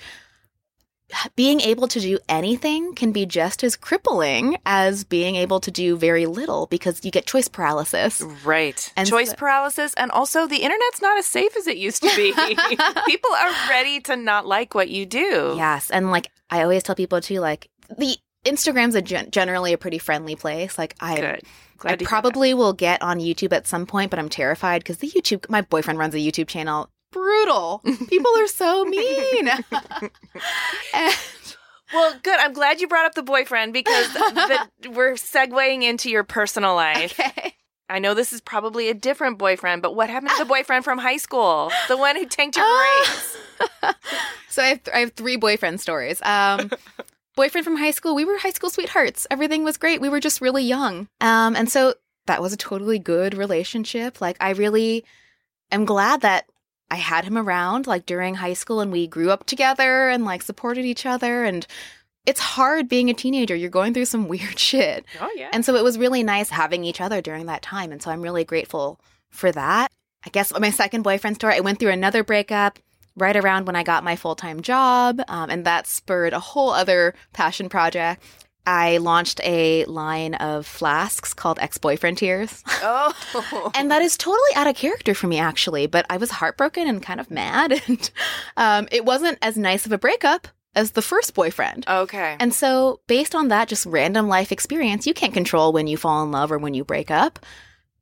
being able to do anything can be just as crippling as being able to do very little because you get choice paralysis. Right. And Choice so- paralysis. And also, the internet's not as safe as it used to be. People are ready to not like what you do. Yes. And like I always tell people too, like the Instagram's a gen- generally a pretty friendly place. Like I, I probably will get on YouTube at some point, but I'm terrified because the YouTube, my boyfriend runs a YouTube channel. Brutal. People are so mean. and. Well, good. I'm glad you brought up the boyfriend because the, we're segueing into your personal life. okay. I know this is probably a different boyfriend, but what happened to the boyfriend from high school? The one who tanked your Ah. grades? So I have, I have three boyfriend stories. Um, boyfriend from high school, we were high school sweethearts. Everything was great. We were just really young. Um, and so that was a totally good relationship. Like I really am glad that I had him around like during high school and we grew up together and like supported each other. And it's hard being a teenager. You're going through some weird shit. Oh, yeah. And so it was really nice having each other during that time. And so I'm really grateful for that. I guess my second boyfriend story, I went through another breakup right around when I got my full time job. Um, and that spurred a whole other passion project. I launched a line of flasks called Ex Boyfriend Tears. oh. and that is totally out of character for me, actually. But I was heartbroken and kind of mad. And um, it wasn't as nice of a breakup as the first boyfriend. okay. And so, based on that just random life experience, you can't control when you fall in love or when you break up.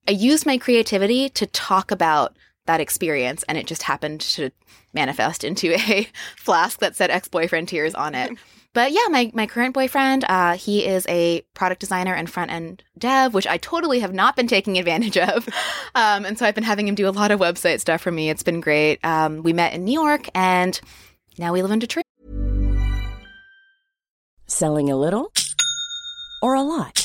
I used my creativity to talk about that experience, and it just happened to manifest into a flask that said ex boyfriend tears on it. But yeah, my, my current boyfriend, uh, he is a product designer and front end dev, which I totally have not been taking advantage of. Um, and so I've been having him do a lot of website stuff for me. It's been great. Um, we met in New York and now we live in Detroit. Selling a little or a lot?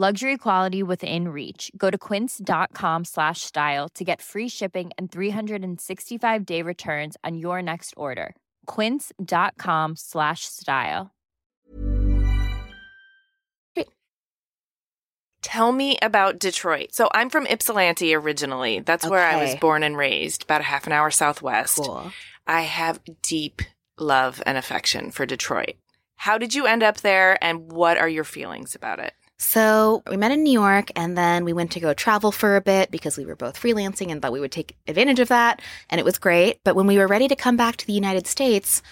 Luxury quality within reach. Go to quince.com slash style to get free shipping and 365 day returns on your next order. Quince.com slash style. Tell me about Detroit. So I'm from Ypsilanti originally. That's where I was born and raised, about a half an hour southwest. Cool. I have deep love and affection for Detroit. How did you end up there and what are your feelings about it? So we met in New York and then we went to go travel for a bit because we were both freelancing and thought we would take advantage of that. And it was great. But when we were ready to come back to the United States,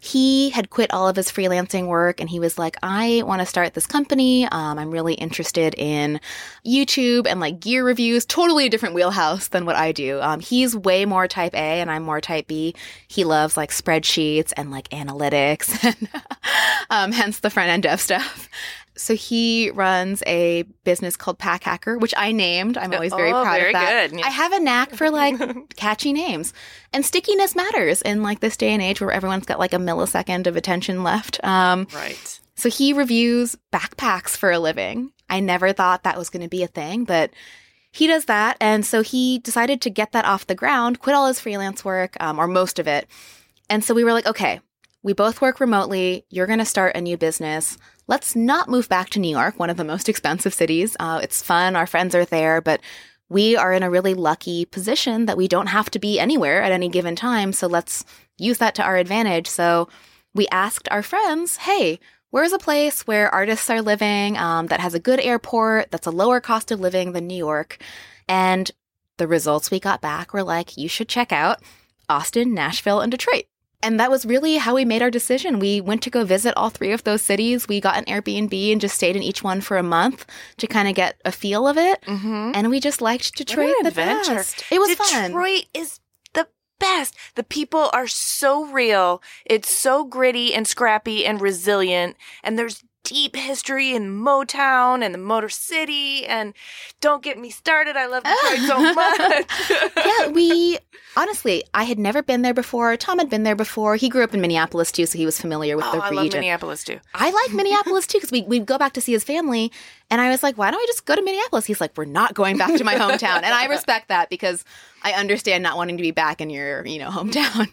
he had quit all of his freelancing work and he was like, I want to start this company. Um, I'm really interested in YouTube and like gear reviews, totally a different wheelhouse than what I do. Um, he's way more type A and I'm more type B. He loves like spreadsheets and like analytics and um, hence the front end dev stuff. So he runs a business called Pack Hacker, which I named. I'm always very Oh, proud very of that. good. I have a knack for like catchy names, and stickiness matters in like this day and age where everyone's got like a millisecond of attention left. Um, Right. so he reviews backpacks for a living. I never thought that was going to be a thing, but he does that. And so he decided to get that off the ground, quit all his freelance work, um, or most of it. And so we were like, okay, we both work remotely. You're going to start a new business. Let's not move back to New York, one of the most expensive cities. Uh, it's fun. Our friends are there, but we are in a really lucky position that we don't have to be anywhere at any given time. So let's use that to our advantage. So we asked our friends, hey, where's a place where artists are living um, that has a good airport, that's a lower cost of living than New York? And the results we got back were like, you should check out Austin, Nashville, and Detroit. And that was really how we made our decision. We went to go visit all three of those cities. We got an Airbnb and just stayed in each one for a month to kind of get a feel of it. Mm-hmm. And we just liked Detroit the adventure. best. It was fun. Detroit is the best. The people are so real. It's so gritty and scrappy and resilient. And there's deep history in Motown and the Motor City. And don't get me started. I love Detroit so much. yeah, we honestly, I had never been there before. Tom had been there before. He grew up in Minneapolis too, so he was familiar with Oh, the I region. love Minneapolis too. I like Minneapolis too because we we go back to see his family, and I was like, why don't I just go to Minneapolis? He's like, we're not going back to my hometown, and I respect that because I understand not wanting to be back in your you know hometown.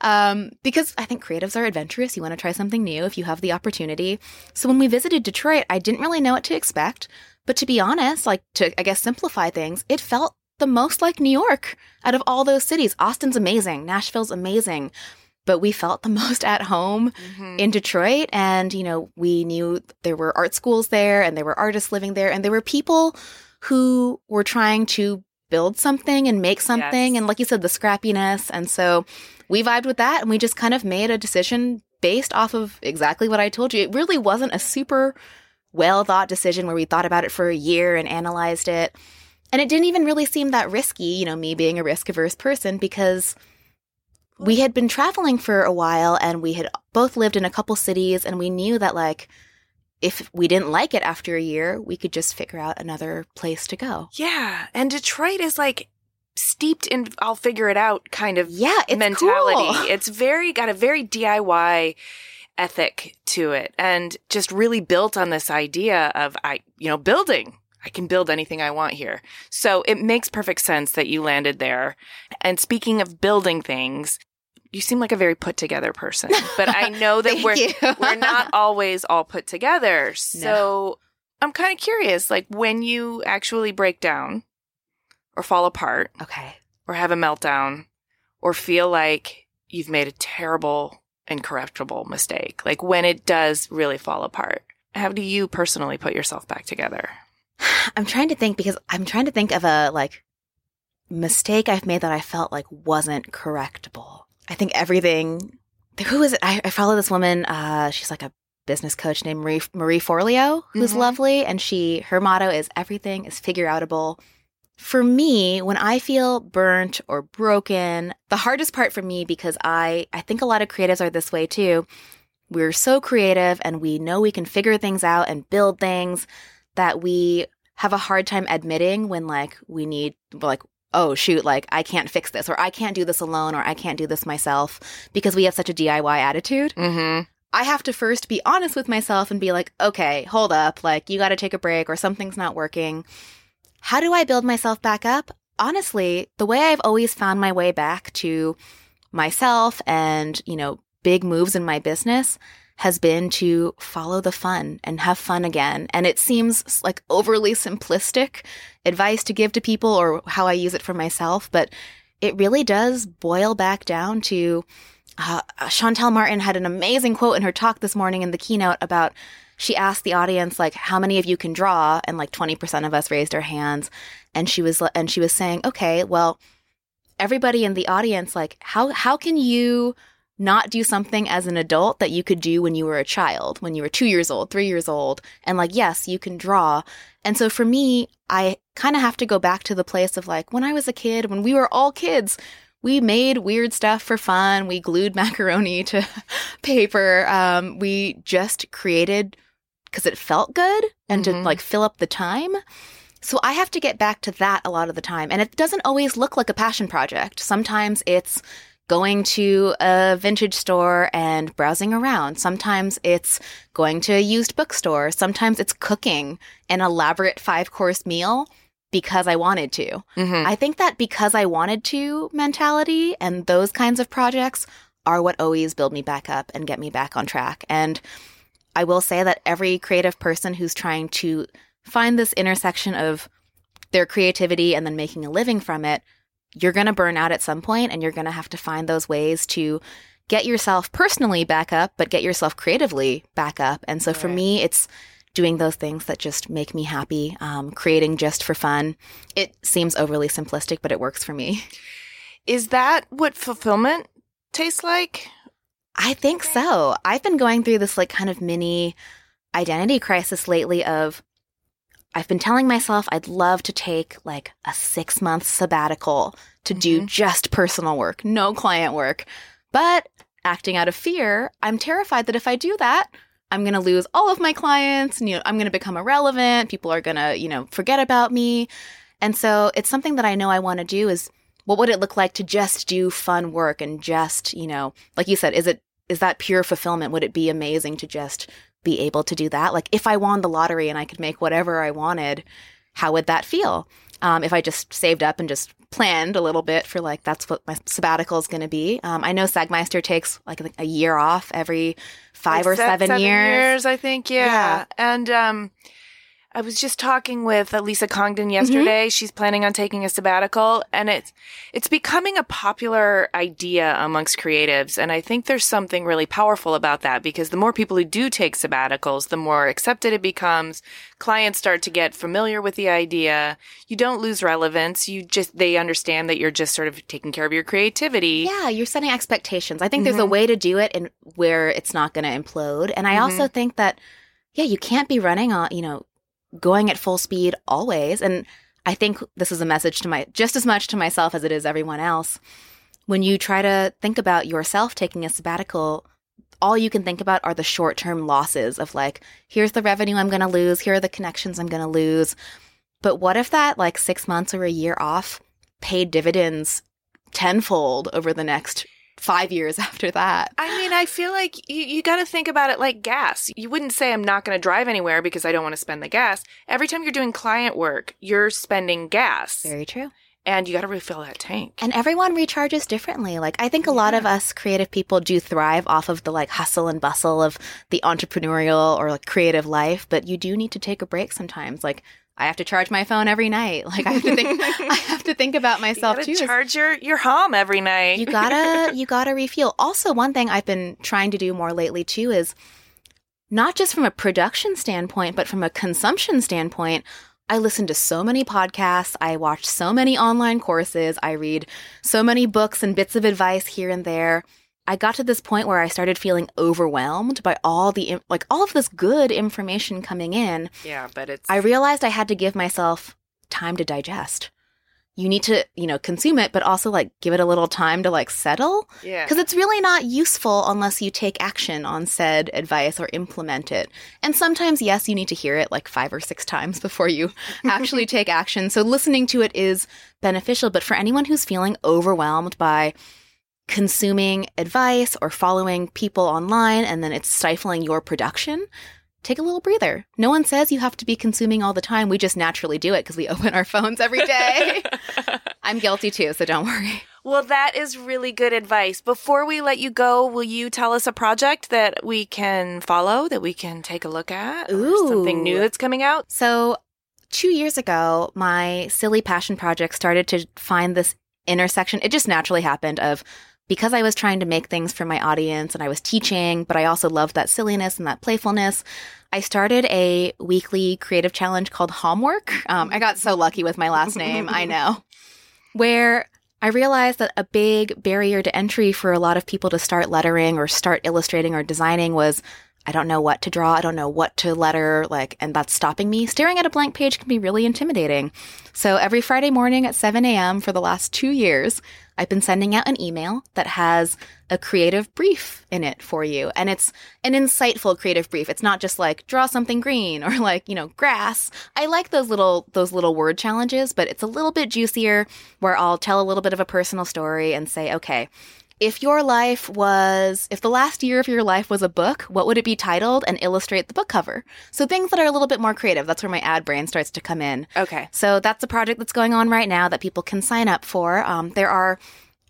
Um, because I think creatives are adventurous. You want to try something new if you have the opportunity. So when we visited Detroit, I didn't really know what to expect. But to be honest, like to I guess simplify things, it felt the most like New York out of all those cities. Austin's amazing, Nashville's amazing, but we felt the most at home Mm-hmm. in Detroit. And, you know, we knew there were art schools there and there were artists living there and there were people who were trying to build something and make something. Yes. And like you said, the scrappiness. And so we vibed with that and we just kind of made a decision based off of exactly what I told you. It really wasn't a super well thought decision where we thought about it for a year and analyzed it. And it didn't even really seem that risky, you know, me being a risk averse person because we had been traveling for a while and we had both lived in a couple cities and we knew that like if we didn't like it after a year, we could just figure out another place to go. Yeah. And Detroit is like steeped in I'll figure it out kind of Yeah, it's mentality. cool. It's very got a very DIY ethic to it and just really built on this idea of I you know building. I can build anything I want here. So it makes perfect sense that you landed there. And speaking of building things, you seem like a very put together person. But I know that we're we're not always all put together. So I'm kind of curious like when you actually break down or fall apart Okay. or have a meltdown or feel like you've made a terrible incorrectable mistake like when it does really fall apart how do you personally put yourself back together I'm trying to think because I'm trying to think of a like mistake I've made that I felt like wasn't correctable. I think everything. Who is it? I, I follow this woman. Uh, she's like a business coach named Marie, Marie Forleo, who's Mhm. lovely, and she her motto is everything is figure outable. For me, when I feel burnt or broken, the hardest part for me because I I think a lot of creatives are this way too. we're so creative and we know we can figure things out and build things that we have a hard time admitting when like we need like oh shoot like I can't fix this or I can't do this alone or I can't do this myself because we have such a DIY attitude. Mm-hmm. I have to first be honest with myself and be like, okay, hold up, like you got to take a break or something's not working. How do I build myself back up? Honestly, the way I've always found my way back to myself and, you know, big moves in my business has been to follow the fun and have fun again. And it seems like overly simplistic advice to give to people or how I use it for myself, but it really does boil back down to uh, Shantell Martin had an amazing quote in her talk this morning in the keynote about she asked the audience like how many of you can draw and like 20% of us raised our hands and she was and she was saying okay well everybody in the audience like how how can you not do something as an adult that you could do when you were a child, when you were two years old, three years old. And like, yes, you can draw. And so for me, I kind of have to go back to the place of like, when I was a kid, when we were all kids, we made weird stuff for fun. We glued macaroni to paper. Um, we just created because it felt good and Mm-hmm. to like fill up the time. So I have to get back to that a lot of the time. And it doesn't always look like a passion project. Sometimes it's going to a vintage store and browsing around. Sometimes it's going to a used bookstore. Sometimes it's cooking an elaborate five course meal because I wanted to. Mm-hmm. I think that because I wanted to mentality and those kinds of projects are what always build me back up and get me back on track. And I will say that every creative person who's trying to find this intersection of their creativity and then making a living from it, you're going to burn out at some point and you're going to have to find those ways to get yourself personally back up, but get yourself creatively back up. And so for me, it's doing those things that just make me happy, um, creating just for fun. It seems overly simplistic, but it works for me. Is that what fulfillment tastes like? I think so. I've been going through this like kind of mini identity crisis lately of I've been telling myself I'd love to take like a 6 month sabbatical to do mm-hmm. just personal work, no client work. But acting out of fear, I'm terrified that if I do that, I'm going to lose all of my clients and you know, I'm going to become irrelevant, people are going to, you know, forget about me. And so it's something that I know I want to do is what would it look like to just do fun work and just, you know, like you said, is it is that pure fulfillment? Would it be amazing to just be able to do that? Like if I won the lottery and I could make whatever I wanted, how would that feel? Um, if I just saved up and just planned a little bit for like that's what my sabbatical is going to be. Um, I know Sagmeister takes like a year off every five Like or se- seven, years. I think. Yeah. Yeah. And um, I was just talking with Lisa Congdon yesterday. Mm-hmm. She's planning on taking a sabbatical, and it's it's becoming a popular idea amongst creatives. And I think there's something really powerful about that because the more people who do take sabbaticals, the more accepted it becomes. Clients start to get familiar with the idea. You don't lose relevance. You just they understand that you're just sort of taking care of your creativity. Yeah, you're setting expectations. I think there's a mm-hmm. way to do it in where it's not going to implode. And I also mm-hmm. think that, yeah, you can't be running on, you know, going at full speed always. And I think this is a message to my, just as much to myself as it is everyone else. When you try to think about yourself taking a sabbatical, all you can think about are the short term losses of like, here's the revenue I'm going to lose, here are the connections I'm going to lose. But what if that like six months or a year off paid dividends tenfold over the next five years after that? I mean, I feel like you, you got to think about it like gas. You wouldn't say I'm not going to drive anywhere because I don't want to spend the gas. Every time you're doing client work, you're spending gas. Very true. And you got to refill that tank. And everyone recharges differently. Like, I think a lot of us creative people do thrive off of the like hustle and bustle of the entrepreneurial or like creative life, but you do need to take a break sometimes. Like, I have to charge my phone every night. Like, I have to think, I have to think about myself got too. to charge your, your home every night. you gotta you gotta refuel also one thing i've been trying to do more lately too is not just from a production standpoint but from a consumption standpoint i listen to so many podcasts i watch so many online courses i read so many books and bits of advice here and there i got to this point where i started feeling overwhelmed by all the like all of this good information coming in yeah, but it's. I realized I had to give myself time to digest. you need to, you know, consume it, but also like give it a little time to like settle. Yeah. Because it's really not useful unless you take action on said advice or implement it. And sometimes, yes, you need to hear it like five or six times before you actually take action. So listening to it is beneficial. But for anyone who's feeling overwhelmed by consuming advice or following people online and then it's stifling your production, take a little breather. No one says you have to be consuming all the time. We just naturally do it because we open our phones every day. I'm guilty too, so don't worry. Well, that is really good advice. Before we let you go, will you tell us a project that we can follow, that we can take a look at? or something new that's coming out? So, two years ago, my silly passion project started to find this intersection. It just naturally happened of because I was trying to make things for my audience and I was teaching, but I also loved that silliness and that playfulness. I started a weekly creative challenge called Homework. Um, I got so lucky with my last name, I know, where I realized that a big barrier to entry for a lot of people to start lettering or start illustrating or designing was I don't know what to draw, I don't know what to letter, like, and that's stopping me. Staring at a blank page can be really intimidating. So every Friday morning at 7 a.m. for the last two years, I've been sending out an email that has a creative brief in it for you. And it's an insightful creative brief. It's not just like draw something green or like, you know, grass. I like those little those little word challenges, but it's a little bit juicier where I'll tell a little bit of a personal story and say, okay, if your life was, if the last year of your life was a book, what would it be titled and illustrate the book cover? So things that are a little bit more creative. That's where my ad brain starts to come in. Okay. So that's a project that's going on right now that people can sign up for. Um, there are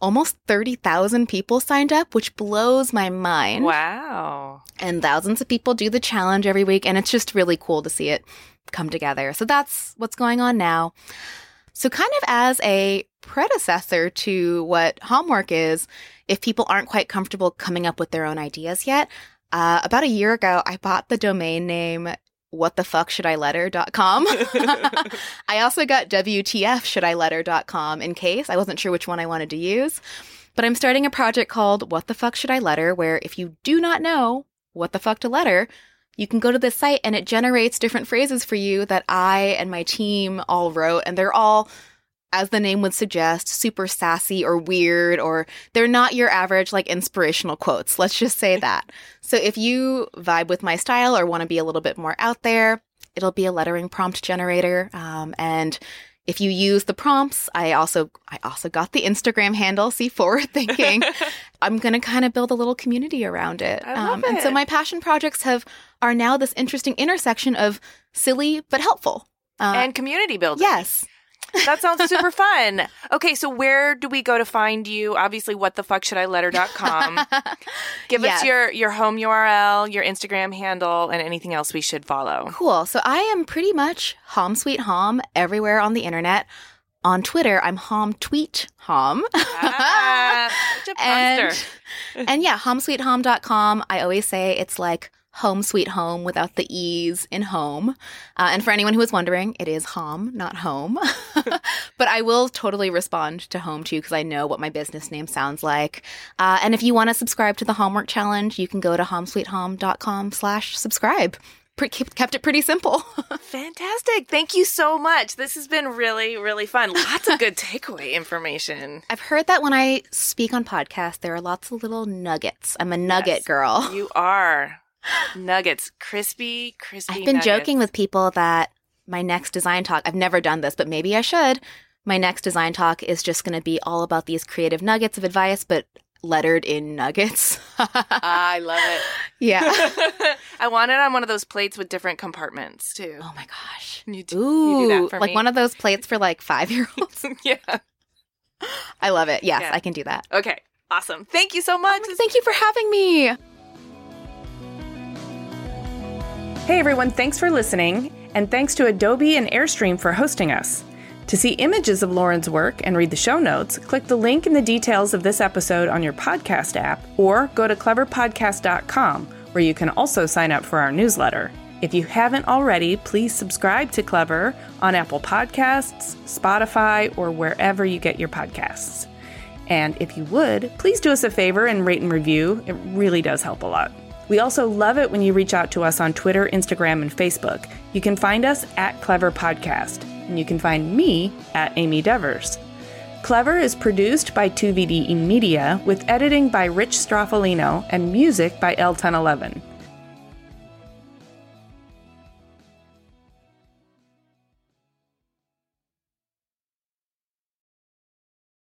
almost 30,000 people signed up, which blows my mind. Wow. And thousands of people do the challenge every week. And it's just really cool to see it come together. So that's what's going on now. So, kind of as a predecessor to what homework is, if people aren't quite comfortable coming up with their own ideas yet, uh, about a year ago, I bought the domain name what the fuck should I letter.com. I also got WTF should I letter.com in case I wasn't sure which one I wanted to use. But I'm starting a project called What the Fuck Should I Letter, where if you do not know what the fuck to letter, you can go to this site and it generates different phrases for you that I and my team all wrote. And they're all, as the name would suggest, super sassy or weird, or they're not your average like inspirational quotes. Let's just say that. So if you vibe with my style or want to be a little bit more out there, it'll be a lettering prompt generator. Um, and if you use the prompts, I also I also got the Instagram handle. See forward thinking. I'm gonna kind of build a little community around it. Um, I love And so my passion projects have are now this interesting intersection of silly but helpful. Uh, and community building. yes, That sounds super fun. Okay, so where do we go to find you? Obviously, what the fuck should I letter.com. Give Yes. us your your home URL, your Instagram handle, and anything else we should follow. Cool. So I am pretty much Hom Sweet Hom everywhere on the internet. On Twitter, I'm Hom Tweet Hom. Ah, such a and, and yeah, homesweethom.com. I always say it's like home sweet home without the e's in home. Uh, and for anyone who is wondering, it is hom, not home. but I will totally respond to home too because I know what my business name sounds like. Uh, and if you want to subscribe to the homework challenge, you can go to homesweethom.com slash subscribe. Pre- kept it pretty simple. Fantastic. Thank you so much. This has been really, really fun. Lots of good takeaway information. I've heard that when I speak on podcasts, there are lots of little nuggets. I'm a nugget Yes, girl. You are. Nuggets. Crispy, crispy. I've been nuggets. joking with people that my next design talk, I've never done this, but maybe I should. My next design talk is just going to be all about these creative nuggets of advice, but lettered in nuggets. I love it. yeah. I want it on one of those plates with different compartments too. Oh my gosh. You, d- Ooh, you do that for like me. one of those plates for like five year olds. yeah. I love it. Yes, Yeah. I can do that. Okay. Awesome. Thank you so oh much. Thank you for having me. Hey everyone, thanks for listening, and thanks to Adobe and Airstream for hosting us. To see images of Lauren's work and read the show notes, click the link in the details of this episode on your podcast app or go to cleverpodcast.com where you can also sign up for our newsletter. If you haven't already, please subscribe to Clever on Apple Podcasts, Spotify, or wherever you get your podcasts. And if you would, please do us a favor and rate and review. It really does help a lot. We also love it when you reach out to us on Twitter, Instagram, and Facebook. You can find us at Clever Podcast. and you can find me at Amy Devers. Clever is produced by 2VD Media with editing by Rich Stroffolino and music by El Ten Eleven.